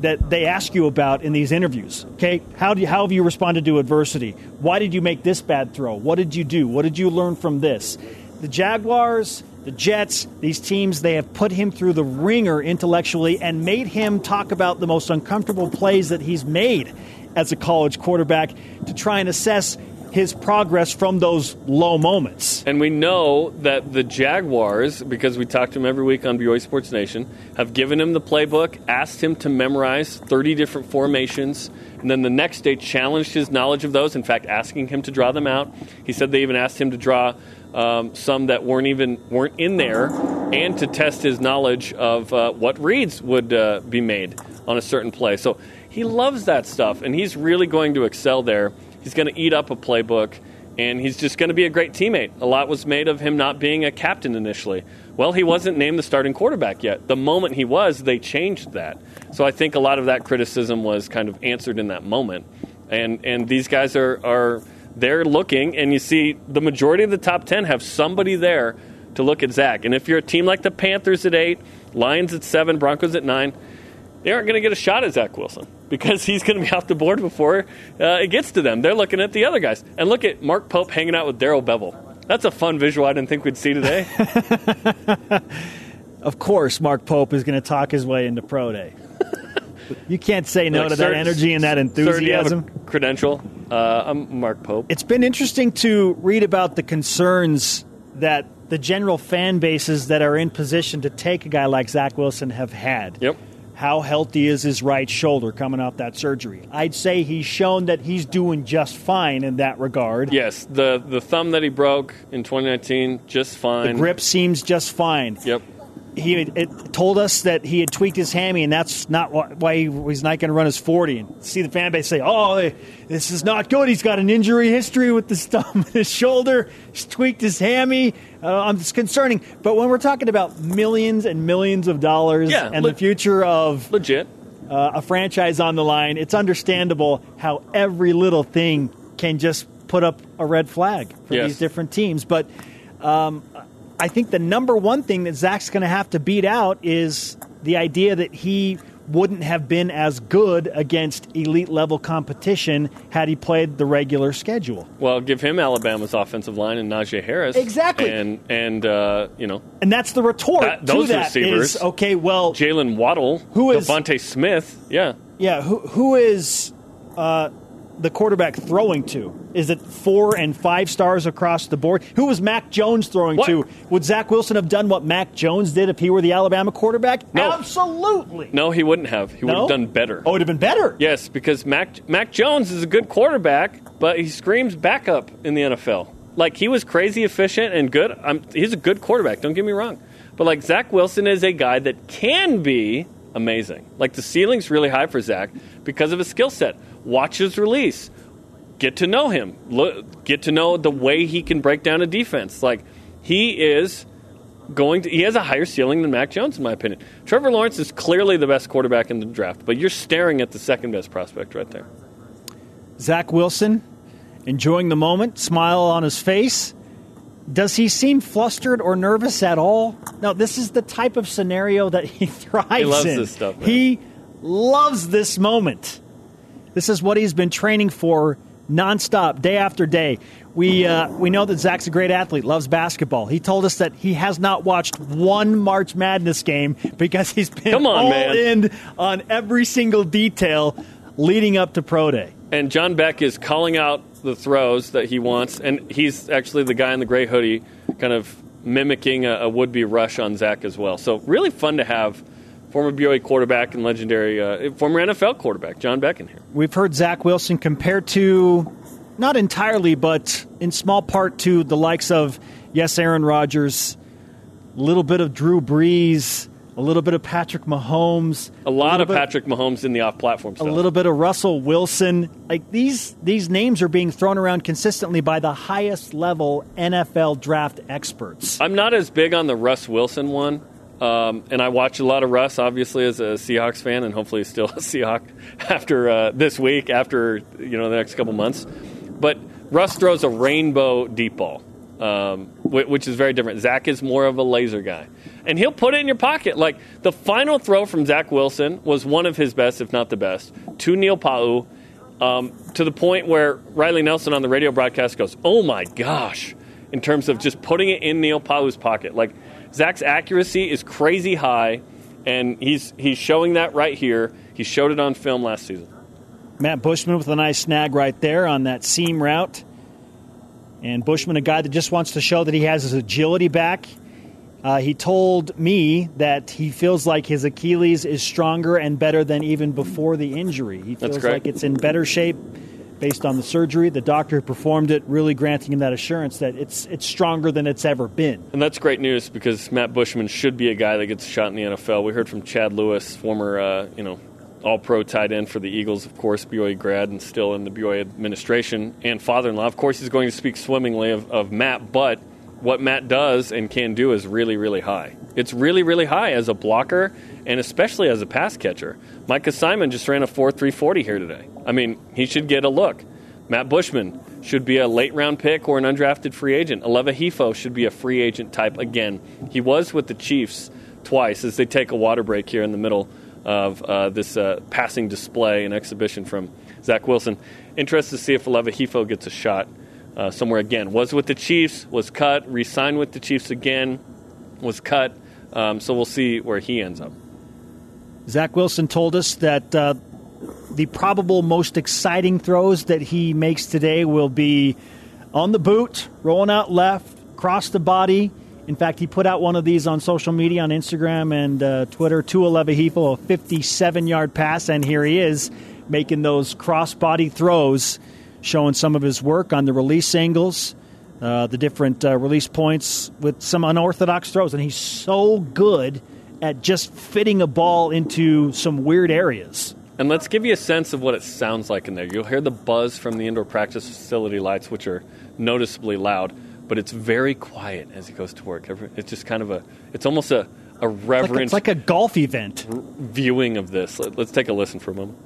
that they ask you about in these interviews. Okay, how do you, how have you responded to adversity? Why did you make this bad throw? What did you do? What did you learn from this? The Jaguars, the Jets, these teams, they have put him through the ringer intellectually and made him talk about the most uncomfortable plays that he's made as a college quarterback to try and assess his progress from those low moments. And we know that the Jaguars, because we talk to him every week on BYU Sports Nation, have given him the playbook, asked him to memorize 30 different formations, and then the next day challenged his knowledge of those. In fact, asking him to draw them out. He said they even asked him to draw um, some that weren't even weren't in there, and to test his knowledge of uh, what reads would uh, be made on a certain play. So he loves that stuff, and he's really going to excel there. He's going to eat up a playbook, and he's just going to be a great teammate. A lot was made of him not being a captain initially. Well, he wasn't named the starting quarterback yet. The moment he was, they changed that. So I think a lot of that criticism was kind of answered in that moment. And and these guys are are they're looking, and you see the majority of the top ten have somebody there to look at Zach. And if you're a team like the Panthers at eight, Lions at seven, Broncos at nine, they aren't going to get a shot at Zach Wilson because he's going to be off the board before uh, it gets to them. They're looking at the other guys. And look at Mark Pope hanging out with Darrell Bevell. That's a fun visual I didn't think we'd see today. of course, Mark Pope is going to talk his way into pro day. you can't say no Like, to sir- that energy and that Sir, do you have enthusiasm. a credential. Uh, I'm Mark Pope. It's been interesting to read about the concerns that the general fan bases that are in position to take a guy like Zach Wilson have had. Yep. How healthy is his right shoulder coming off that surgery? I'd say he's shown that he's doing just fine in that regard. Yes, the the thumb that he broke in 2019, just fine. The grip seems just fine. Yep. He it told us that he had tweaked his hammy, and that's not why he was not going to run his 40. And see the fan base say, oh, this is not good. He's got an injury history with this thumb his shoulder. He's tweaked his hammy. Uh, I'm it's concerning. But when we're talking about millions and millions of dollars Yeah, and le- the future of legit uh, a franchise on the line, it's understandable how every little thing can just put up a red flag for Yes. these different teams. But um, I think the number one thing that Zach's going to have to beat out is the idea that he wouldn't have been as good against elite level competition had he played the regular schedule. Well, give him Alabama's offensive line and Najee Harris. Exactly. And and uh, you know And that's the retort that, to those that receivers. is, okay, well, Jaylen Waddle, Who is- DeVonta Smith. Yeah. Yeah, who who is uh, the quarterback throwing to? Is it four and five stars across the board? Who was Mac Jones throwing What? to? Would Zach Wilson have done what Mac Jones did if he were the Alabama quarterback? No. Absolutely. No, he wouldn't have. He would No? have done better. Oh, it would have been better. Yes, because Mac Mac Jones is a good quarterback, but he screams backup in the NFL. Like he was crazy efficient and good. I'm, he's a good quarterback. Don't get me wrong, but like Zach Wilson is a guy that can be amazing. Like the ceiling's really high for Zach because of his skill set. Watch his release. Get to know him. Look, get to know the way he can break down a defense. Like he is going to he has a higher ceiling than Mac Jones in my opinion. Trevor Lawrence is clearly the best quarterback in the draft, but you're staring at the second best prospect right there. Zach Wilson enjoying the moment, smile on his face. Does he seem flustered or nervous at all? No, this is the type of scenario that he thrives He loves in. this stuff, man. He loves this moment. This is what he's been training for nonstop, day after day. We uh, we know that Zach's a great athlete, loves basketball. He told us that he has not watched one March Madness game because he's been Come on, all man. in on every single detail leading up to pro day. And John Beck is calling out the throws that he wants, and he's actually the guy in the gray hoodie, kind of mimicking a, a would-be rush on Zach as well. So really fun to have former BYU quarterback and legendary uh, former NFL quarterback John Beck in here. We've heard Zach Wilson compared to, not entirely, but in small part to the likes of, yes, Aaron Rodgers, a little bit of Drew Brees, a little bit of Patrick Mahomes, A lot little of bit- Patrick Mahomes in the off-platform a little bit of Russell Wilson. Like these, these names are being thrown around consistently by the highest level NFL draft experts. I'm not as big on the Russ Wilson one. Um, and I watch a lot of Russ, obviously, as a Seahawks fan, and hopefully still a Seahawk after uh, this week, after you know the next couple months. But Russ throws a rainbow deep ball, um, which is very different. Zach is more of a laser guy, and he'll put it in your pocket. Like the final throw from Zach Wilson was one of his best, if not the best, to Neil Pau'u, um, to the point where Riley Nelson on the radio broadcast goes, "Oh my gosh!" in terms of just putting it in Neil Pau's pocket. Like Zach's accuracy is crazy high, and he's he's showing that right here. He showed it on film last season. Matt Bushman with a nice snag right there on that seam route. And Bushman, a guy that just wants to show that he has his agility back. Uh, he told me that he feels like his Achilles is stronger and better than even before the injury. He feels like it's in better shape based on the surgery. The doctor who performed it really granting him that assurance that it's it's stronger than it's ever been. And that's great news because Matt Bushman should be a guy that gets shot in the NFL. We heard from Chad Lewis, former uh, you know all pro tight end for the Eagles, of course, BYU grad and still in the BYU administration, and father in law. Of course, he's going to speak swimmingly of, of Matt, but what Matt does and can do is really, really high. It's really, really high as a blocker and especially as a pass catcher. Micah Simon just ran a 4 340 here today. I mean, he should get a look. Matt Bushman should be a late round pick or an undrafted free agent. Aleva Hifo should be a free agent type again. He was with the Chiefs twice as they take a water break here in the middle of uh, this uh, passing display and exhibition from Zach Wilson. Interested to see if Aleva Hifo gets a shot uh, somewhere again. Was with the Chiefs, was cut, re signed with the Chiefs again, was cut. Um, so we'll see where he ends up. Zach Wilson told us that uh, the probable most exciting throws that he makes today will be on the boot, rolling out left, cross the body. In fact, he put out one of these on social media on Instagram and uh, Twitter to Aleva Hifo, a 57 yard pass, and here he is making those cross body throws, showing some of his work on the release angles, uh, the different uh, release points with some unorthodox throws. And he's so good at just fitting a ball into some weird areas. And let's give you a sense of what it sounds like in there. You'll hear the buzz from the indoor practice facility lights, which are noticeably loud, but it's very quiet as he goes to work. It's just kind of a, it's almost a, a reverent. It's like it's like a golf event. Viewing of this. Let's take a listen for a moment.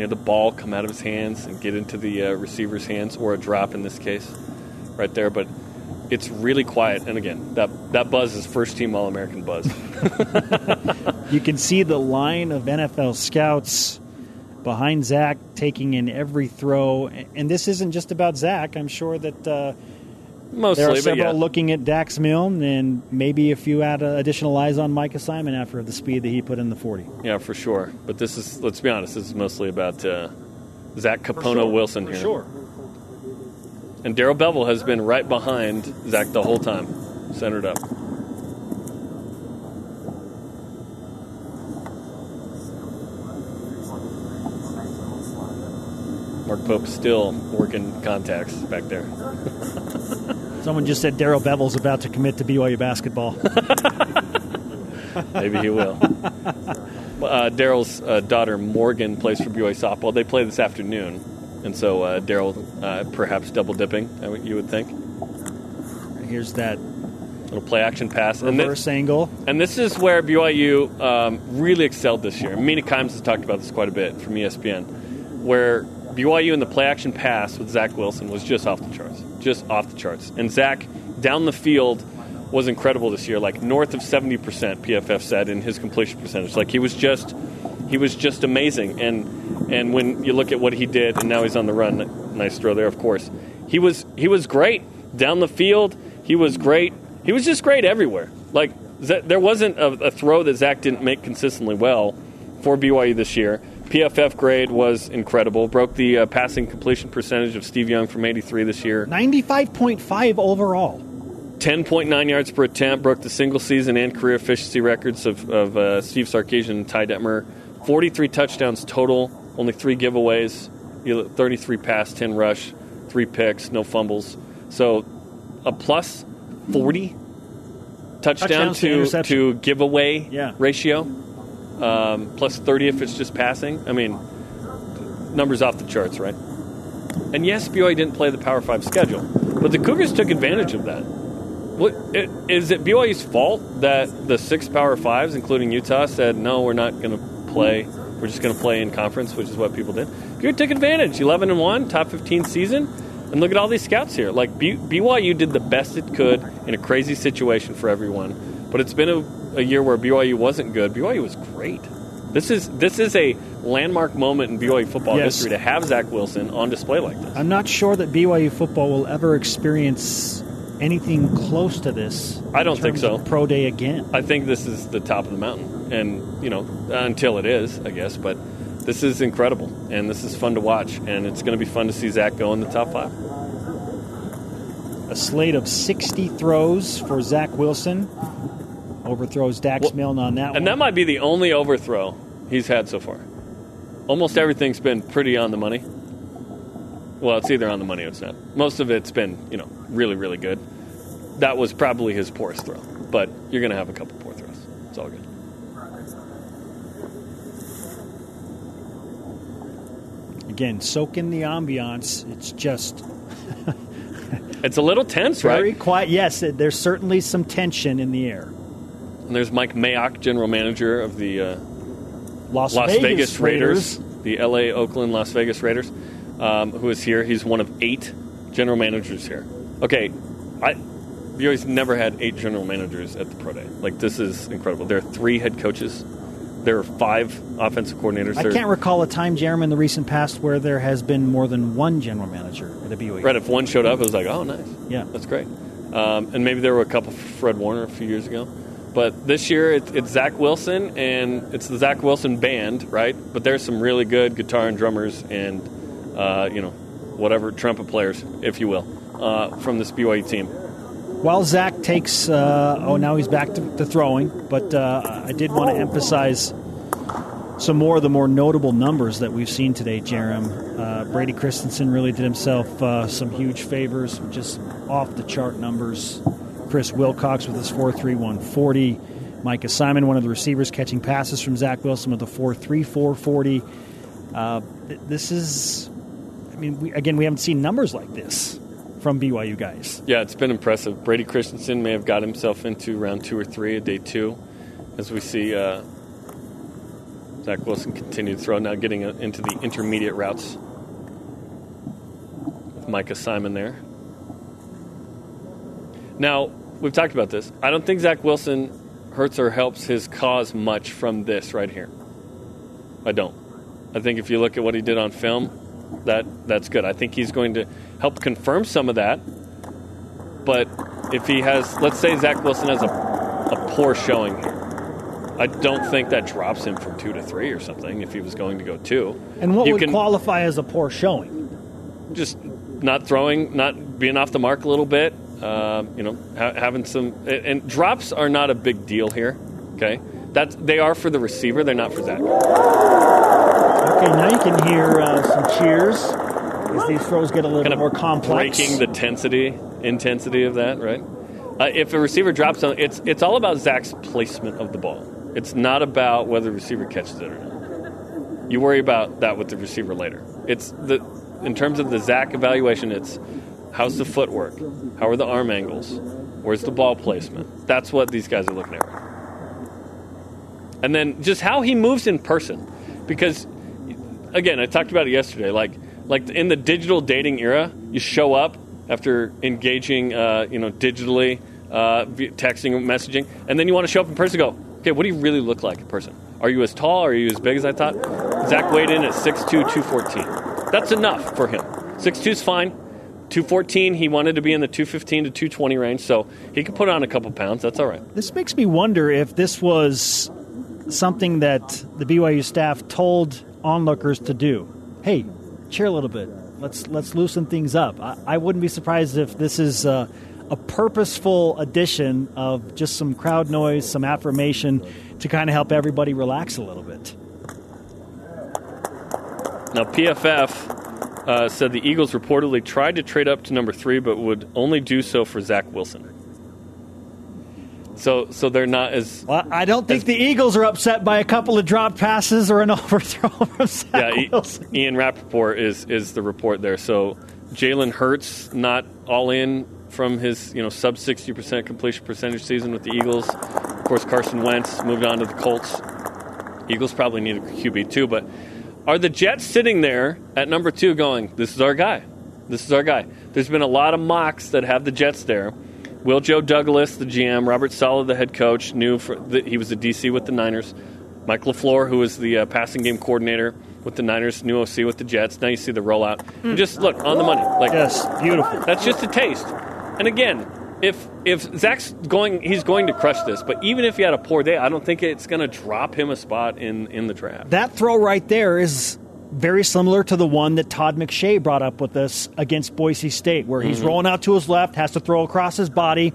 You know, the ball come out of his hands and get into the uh, receiver's hands, or a drop in this case, right there. But it's really quiet. And again, that that buzz is first team All American buzz. you can see the line of NFL scouts behind Zach taking in every throw. And this isn't just about Zach. I'm sure that uh, Mostly, there are several yeah. looking at Dax Milne and maybe a few add uh, additional eyes on Micah Simon after the speed that he put in the 40. Yeah, for sure. But this is, let's be honest, this is mostly about uh, Zach Capono sure. Wilson for here. sure. And Darrell Bevell has been right behind Zach the whole time, centered up. Mark Pope still working contacts back there. Someone just said Darrell Bevell's about to commit to BYU basketball. Maybe he will. Uh, Darrell's uh, daughter Morgan plays for BYU softball. They play this afternoon, and so uh, Darrell uh, perhaps double dipping. You would think. Here's that little play action pass, reverse and this, angle. And this is where BYU um, really excelled this year. Mina Kimes has talked about this quite a bit from ESPN, where BYU in the play action pass with Zach Wilson was just off the charts, just off the charts. And Zach down the field was incredible this year, like north of seventy percent. PFF said in his completion percentage, like he was just he was just amazing. And and when you look at what he did, and now he's on the run, nice throw there, of course. He was he was great down the field. He was great. He was just great everywhere. Like there wasn't a, a throw that Zach didn't make consistently well for BYU this year. PFF grade was incredible. Broke the uh, passing completion percentage of Steve Young from 83 this year. 95.5 overall. 10.9 yards per attempt. Broke the single season and career efficiency records of, of uh, Steve Sarkisian and Ty Detmer. 43 touchdowns total. Only three giveaways. 33 pass, 10 rush, three picks, no fumbles. So a plus 40 touchdown to, to, to giveaway yeah. ratio um, plus 30 if it's just passing. I mean, numbers off the charts, right? And yes, BYU didn't play the Power 5 schedule, but the Cougars took advantage of that. What, it, is it BYU's fault that the six Power 5s, including Utah, said, no, we're not going to play. We're just going to play in conference, which is what people did. BYU took advantage. 11 and 1, top 15 season. And look at all these scouts here. Like, BYU did the best it could in a crazy situation for everyone. But it's been a a year where BYU wasn't good. BYU was great. This is this is a landmark moment in BYU football yes. history to have Zach Wilson on display like this. I'm not sure that BYU football will ever experience anything close to this. I don't think so. pro day again. I think this is the top of the mountain, and you know until it is, I guess. But this is incredible, and this is fun to watch, and it's going to be fun to see Zach go in the top five. A slate of 60 throws for Zach Wilson overthrows Dax well, Milne on that and one. And that might be the only overthrow he's had so far. Almost everything's been pretty on the money. Well, it's either on the money or it's not. Most of it's been, you know, really, really good. That was probably his poorest throw, but you're going to have a couple poor throws. It's all good. Again, soak in the ambiance. It's just It's a little tense, very right? Very quiet. Yes, there's certainly some tension in the air. And there's Mike Mayock, general manager of the uh, Las, Las Vegas, Vegas, Raiders, the LA, Oakland, Las Vegas Raiders, um, who is here. He's one of eight general managers here. Okay, I BYU's never had eight general managers at the pro day. Like this is incredible. There are three head coaches. There are five offensive coordinators. I There- can't recall a time, Jeremy, in the recent past where there has been more than one general manager at a BYU. Right, if one showed up, it was like, oh, nice. Yeah. That's great. Um, and maybe there were a couple for Fred Warner a few years ago. But this year, it, it's Zach Wilson, and it's the Zach Wilson band, right? But there's some really good guitar and drummers and, uh, you know, whatever, trumpet players, if you will, uh, from this BYU team. While Zach takes, uh, oh, now he's back to, to throwing, but uh, I did want to emphasize some more of the more notable numbers that we've seen today, Jarom. Uh, Brady Christensen really did himself uh, some huge favors, just off the chart numbers. Chris Wilcox with his 4.3140. Micah Simon, one of the receivers, catching passes from Zach Wilson with a 4.3440. Uh, th- this is, I mean, we, again, we haven't seen numbers like this from BYU guys. Yeah, it's been impressive. Brady Christensen may have got himself into round two or three of day two, as we see uh, Zach Wilson continue to throw, now getting uh, into the intermediate routes. With Micah Simon there. Now, we've talked about this. I don't think Zach Wilson hurts or helps his cause much from this right here. I don't. I think if you look at what he did on film, that that's good. I think he's going to help confirm some of that. But if he has, let's say Zach Wilson has a, a poor showing here, I don't think that drops him from two to three or something. If he was going to go two, And what you would can qualify as a poor showing? just not throwing, not being off the mark a little bit. Uh, you know, ha- having some and, drops are not a big deal here. Okay, that's they are for the receiver. They're not for Zach. Okay, now you can hear uh, some cheers as these throws get a little kind of more complex. breaking the tensity intensity of that, right? Uh, if a receiver drops on, it's it's all about Zach's placement of the ball. It's not about whether the receiver catches it or not. You worry about that with the receiver later. It's the in terms of the Zach evaluation. It's how's the footwork, how are the arm angles, where's the ball placement. That's what these guys are looking at. And then just how he moves in person, because again, I talked about it yesterday. Like, like in the digital dating era, you show up after engaging, uh, you know, digitally, uh, texting, messaging, and then you want to show up in person. Go, okay, what do you really look like in person? Are you as tall? Are you as big as I thought? Zach weighed in at 6'2", 214. That's enough for him. 6'2 is fine. 214, he wanted to be in the 215 to 220 range, so he could put on a couple pounds. That's all right. This makes me wonder if this was something that the BYU staff told onlookers to do. Hey, cheer a little bit. Let's let's loosen things up. I, I wouldn't be surprised if this is uh, a purposeful addition of just some crowd noise, some affirmation to kind of help everybody relax a little bit. Now, PFF uh, said the Eagles reportedly tried to trade up to number three, but would only do so for Zach Wilson. So, so they're not as Well, I don't think the Eagles are upset by a couple of dropped passes or an overthrow from Zach yeah. Wilson. Ian Rapoport is is the report there. So Jalen Hurts not all in from his you know sub sixty percent completion percentage season with the Eagles. Of course, Carson Wentz moved on to the Colts. Eagles probably need a QB too, but are the Jets sitting there at number two going, This is our guy. This is our guy. There's been a lot of mocks that have the Jets there. Will Joe Douglas, the GM, Robert Saleh, the head coach, knew for the, he was the DC with the Niners. Mike LaFleur, who was the uh, passing game coordinator with the Niners, new OC with the Jets. Now you see the rollout. And just look on the money. Like Yes, beautiful. That's just a taste. And again, if if Zach's going, he's going to crush this. But even if he had a poor day, I don't think it's going to drop him a spot in in the draft. That throw right there is very similar to the one that Todd McShay brought up with us against Boise State, where he's Mhm. rolling out to his left, has to throw across his body,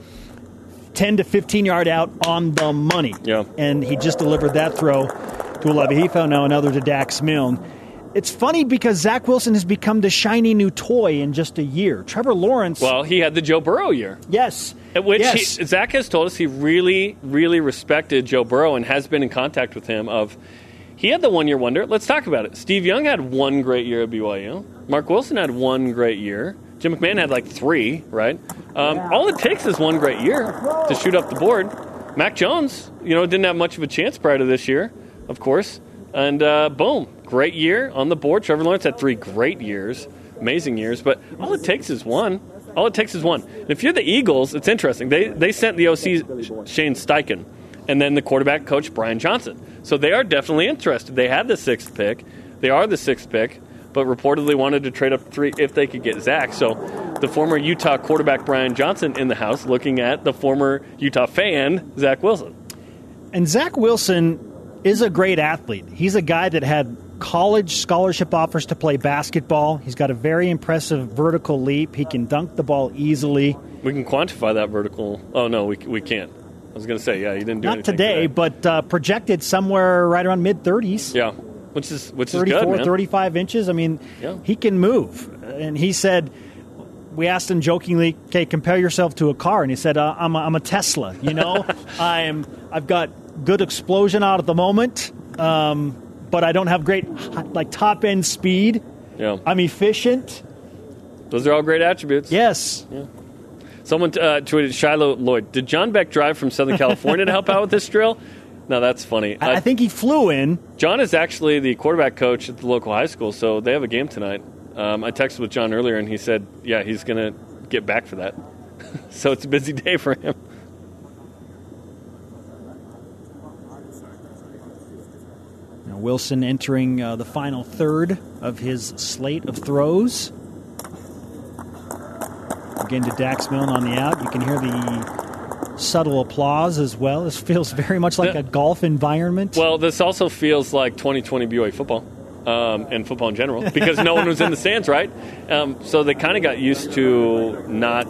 10 to 15 yard out on the money. Yeah. And he just delivered that throw to Aleva. He found now another to Dax Milne. It's funny because Zach Wilson has become the shiny new toy in just a year. Trevor Lawrence. Well, he had the Joe Burrow year. Yes. At Which yes. He, Zach has told us he really, really respected Joe Burrow and has been in contact with him. Of he had the one year wonder. Let's talk about it. Steve Young had one great year at BYU. Marc Wilson had one great year. Jim McMahon had like three, right? Um, all it takes is one great year to shoot up the board. Mac Jones, you know, didn't have much of a chance prior to this year, of course. And uh, boom, great year on the board. Trevor Lawrence had three great years, amazing years, but all it takes is one. All it takes is one. And if you're the Eagles, it's interesting. They, they sent the OC Shane Steichen and then the quarterback coach Brian Johnson. So they are definitely interested. They had the sixth pick. They are the sixth pick, but reportedly wanted to trade up three if they could get Zach. So the former Utah quarterback Brian Johnson in the house looking at the former Utah fan, Zach Wilson. And Zach Wilson is a great athlete. He's a guy that had college scholarship offers to play basketball. He's got a very impressive vertical leap. He can dunk the ball easily. We can quantify that vertical. Oh, no, we, we can't. I was going to say, yeah, he didn't do it. Not today, today, but uh, projected somewhere right around mid 30s. Yeah, which is which 34, is good, man. 35 inches. I mean, Yeah. he can move. And he said, we asked him jokingly, "Okay, compare yourself to a car," and he said, uh, "I'm a, I'm a Tesla. You know, I'm I've got good explosion out at the moment, um, but I don't have great like top end speed. Yeah, I'm efficient. those are all great attributes. Yes. Someone uh, tweeted Shiloh Lloyd. Did John Beck drive from Southern California to help out with this drill? No, that's funny. I, I think he flew in. John is actually the quarterback coach at the local high school, so they have a game tonight. Um, I texted with John earlier, and he said, "Yeah, he's going to get back for that." so it's a busy day for him. Wilson entering uh, the final third of his slate of throws. Again to Dax Milne on the out. You can hear the subtle applause as well. This feels very much like a golf environment. Well, this also feels like 2020 BYU football um, and football in general because no one was in the stands, right? Um, so they kind of got used to not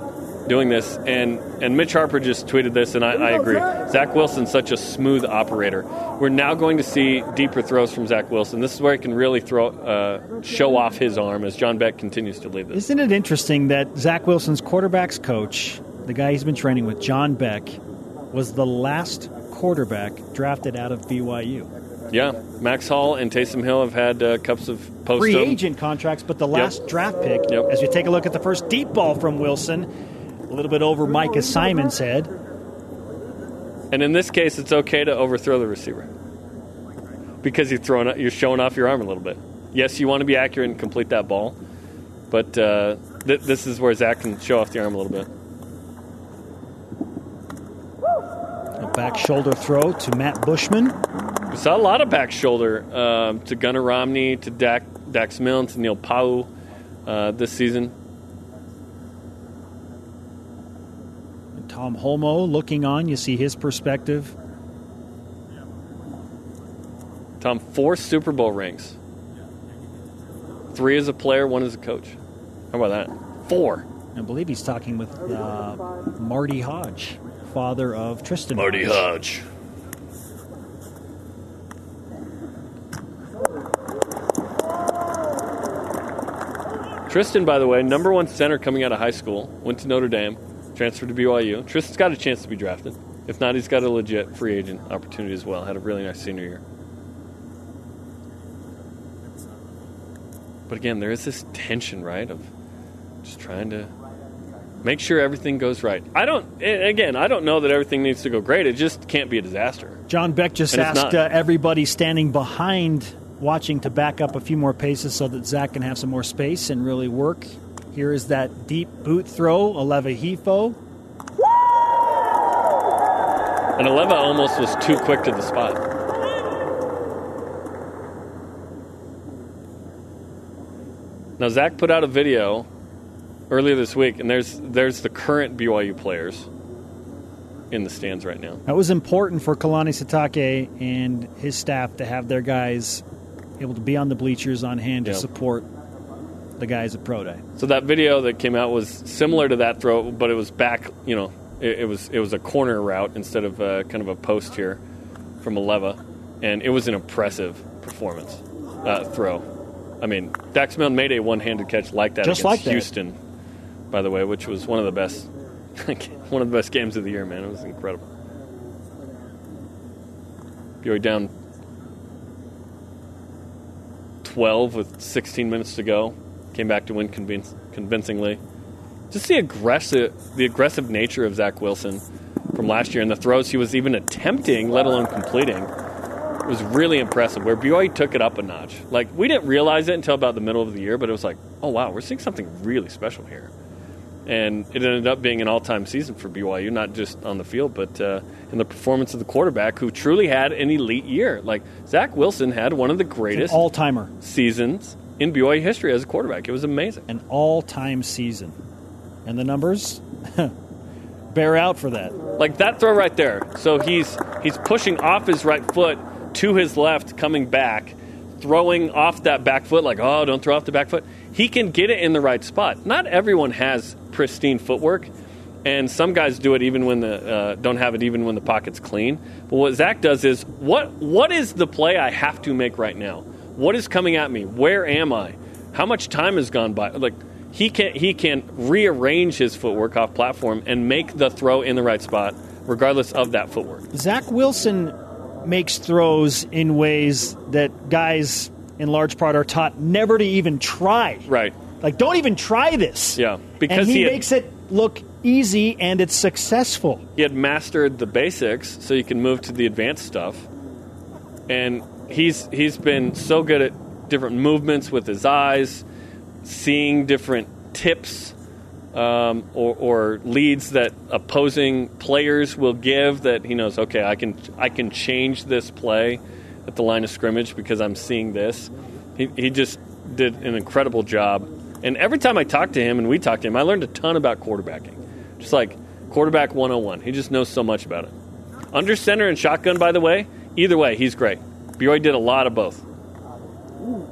doing this. And, and Mitch Harper just tweeted this, and I, I agree. Zach Wilson's such a smooth operator. We're now going to see deeper throws from Zach Wilson. This is where he can really throw, uh, show off his arm as John Beck continues to lead this. Isn't it interesting that Zach Wilson's quarterback's coach, the guy he's been training with, John Beck, was the last quarterback drafted out of BYU? Yeah, Max Hall and Taysom Hill have had uh, cups of post Free agent contracts, but the last Yep. draft pick, Yep. as you take a look at the first deep ball from Wilson, a little bit over Micah Simon's head. And in this case, it's okay to overthrow the receiver because you're throwing, you're showing off your arm a little bit. Yes, you want to be accurate and complete that ball, but uh, th- this is where Zach can show off the arm a little bit. A back shoulder throw to Matt Bushman. We saw a lot of back shoulder um, to Gunnar Romney, to Dak, Dax Milne, to Neil Pau uh, this season. Tom Holmoe looking on. You see his perspective. Tom, four Super Bowl rings. Three as a player, one as a coach. How about that? Four. I believe he's talking with uh, Marty Hoge, father of Tristen. Marty Hoge. Tristen, by the way, number one center coming out of high school, went to Notre Dame, transferred to BYU. Tristen's got a chance to be drafted. If not, he's got a legit free agent opportunity as well. Had a really nice senior year. But again, there is this tension, right, of just trying to make sure everything goes right. I don't, again, I don't know that everything needs to go great. It just can't be a disaster. John Beck just asked uh, everybody standing behind watching to back up a few more paces so that Zach can have some more space and really work. Here is that deep boot throw, Aleva Hifo. And Aleva almost was too quick to the spot. Now Zach put out a video earlier this week, and there's there's the current BYU players in the stands right now. That was important for Kalani Sitake and his staff to have their guys able to be on the bleachers on hand to support the guys at Pro Day. So that video that came out was similar to that throw, but it was back. You know, it, it was it was a corner route instead of uh, kind of a post here from Aleva, and it was an impressive performance uh, throw. I mean, Dax Milne made a one-handed catch like that Just against like that. Houston, by the way, which was one of the best, one of the best games of the year. Man, it was incredible. BYU down 12 with 16 minutes to go. Came back to win convinc- convincingly. Just the aggressive, the aggressive nature of Zach Wilson from last year and the throws he was even attempting, let alone completing, was really impressive. Where BYU took it up a notch. Like we didn't realize it until about the middle of the year, but it was like, oh wow, we're seeing something really special here. And it ended up being an all-time season for BYU, not just on the field, but uh, in the performance of the quarterback, who truly had an elite year. Like Zach Wilson had one of the greatest all timer seasons in BYU history as a quarterback. It was amazing. An all time season. And the numbers bear out for that. Like that throw right there. So he's he's pushing off his right foot to his left, coming back, throwing off that back foot. Like, oh, don't throw off the back foot. He can get it in the right spot. Not everyone has pristine footwork, and some guys do it even when the uh, don't have it even when the pocket's clean. But what Zach does is what what is the play I have to make right now? What is coming at me? Where am I? How much time has gone by? Like he can he can rearrange his footwork off platform and make the throw in the right spot, regardless of that footwork. Zach Wilson makes throws in ways that guys, in large part, are taught never to even try. Right. Like, don't even try this. Yeah, because and he, he had- makes it look easy and it's successful. He had mastered the basics, so you can move to the advanced stuff. And he's he's been so good at different movements with his eyes, seeing different tips um, or, or leads that opposing players will give. That he knows, okay, I can I can change this play at the line of scrimmage because I'm seeing this. He, he just did an incredible job. And every time I talked to him and we talked to him, I learned a ton about quarterbacking. Just like quarterback 101. He just knows so much about it. Under center and shotgun, by the way, either way, he's great. BYU did a lot of both.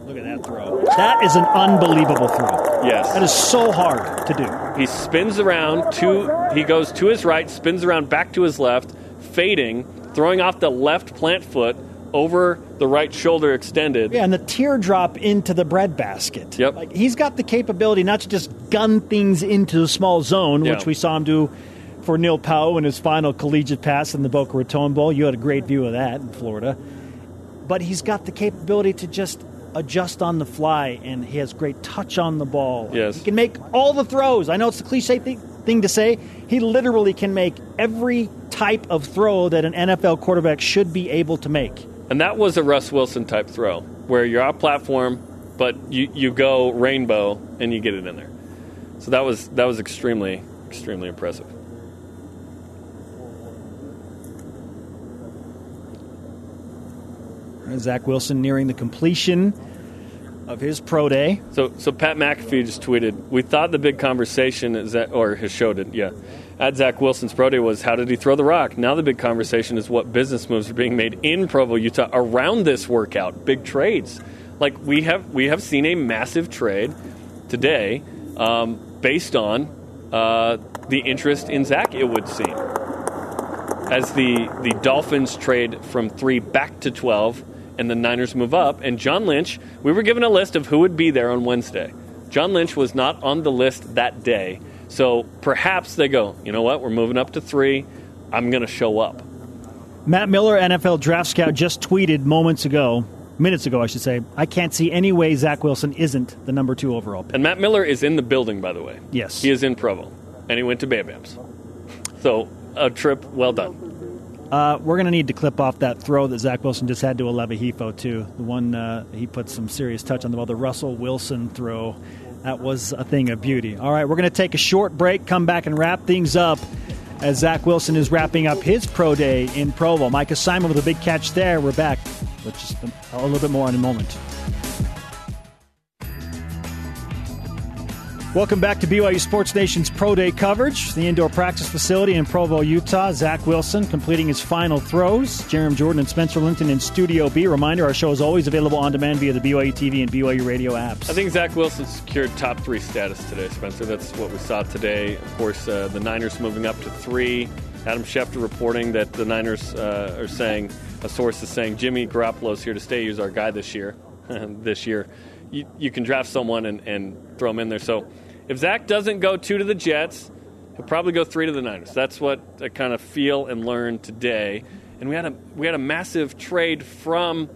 Look at that throw. That is an unbelievable throw. Yes. That is so hard to do. He spins around to he goes to his right, spins around back to his left, fading, throwing off the left plant foot over the right shoulder extended. Yeah, and the teardrop into the breadbasket. Yep. Like he's got the capability not to just gun things into a small zone, Yeah. which we saw him do for Neil Pau'u in his final collegiate pass in the Boca Raton Bowl. You had a great view of that in Florida. But he's got the capability to just adjust on the fly, and he has great touch on the ball. Yes. He can make all the throws. I know it's a cliche thing, thing to say. He literally can make every type of throw that an NFL quarterback should be able to make. And that was a Russ Wilson type throw, where you're off platform, but you, you go rainbow and you get it in there. So that was that was extremely extremely impressive. Zach Wilson nearing the completion of his pro day. So, so Pat McAfee just tweeted, "We thought the big conversation is that, or his show did, yeah, at Zach Wilson's pro day was how did he throw the rock? Now the big conversation is what business moves are being made in Provo, Utah, around this workout. Big trades, like we have we have seen a massive trade today, um, based on uh, the interest in Zach. It would seem." as the, the Dolphins trade from three back to 12 and the Niners move up. And John Lynch, we were given a list of who would be there on Wednesday. John Lynch was not on the list that day. So perhaps they go, you know what, we're moving up to three. I'm going to show up. Matt Miller, NFL draft scout, just tweeted moments ago, minutes ago, I should say, I can't see any way Zach Wilson isn't the number two overall pick. And Matt Miller is in the building, by the way. Yes. He is in Provo. And he went to Bam Bams. So a trip well done. Uh, we're going to need to clip off that throw that Zach Wilson just had to Aleva Hifo, too. The one uh, he put some serious touch on the ball, the Russell Wilson throw. That was a thing of beauty. All right, we're going to take a short break, come back and wrap things up as Zach Wilson is wrapping up his pro day in Provo. Micah Simon with a big catch there. We're back with just a, a little bit more in a moment. Welcome back to BYU Sports Nation's Pro Day coverage. The indoor practice facility in Provo, Utah. Zach Wilson completing his final throws. Jarom Jordan and Spencer Linton in Studio B. Reminder our show is always available on demand via the BYU TV and BYU radio apps. I think Zach Wilson secured top three status today, Spencer. That's what we saw today. Of course, uh, the Niners moving up to three. Adam Schefter reporting that the Niners uh, are saying, a source is saying, Jimmy Garoppolo's here to stay. He's our guy this year. this year. you, you can draft someone and, and throw him in there. So if Zach doesn't go two to the Jets, he'll probably go three to the Niners. That's what I kind of feel and learn today. And we had a we had a massive trade from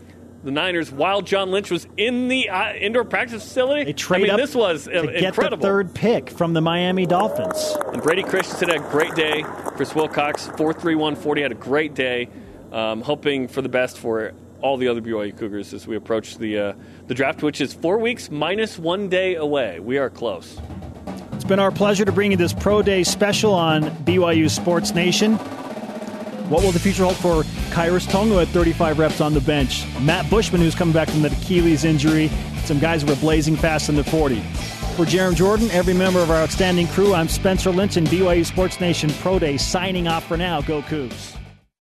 the Niners while John Lynch was in the uh, indoor practice facility. They trade I mean, up this was uh, get incredible. the third pick from the Miami Dolphins. And Brady Christensen had a great day. Chris Wilcox, 4.3140, had a great day. Um, hoping for the best for all the other BYU Cougars as we approach the uh, the draft, which is four weeks minus one day away. We are close. It's been our pleasure to bring you this Pro Day special on BYU Sports Nation. What will the future hold for Khyiris Tonga at 35 reps on the bench? Matt Bushman, who's coming back from the Achilles injury. Some guys were blazing fast in the 40. For Jarom Jordan, every member of our outstanding crew, I'm Spencer Linton, BYU Sports Nation Pro Day, signing off for now. Go Cougs.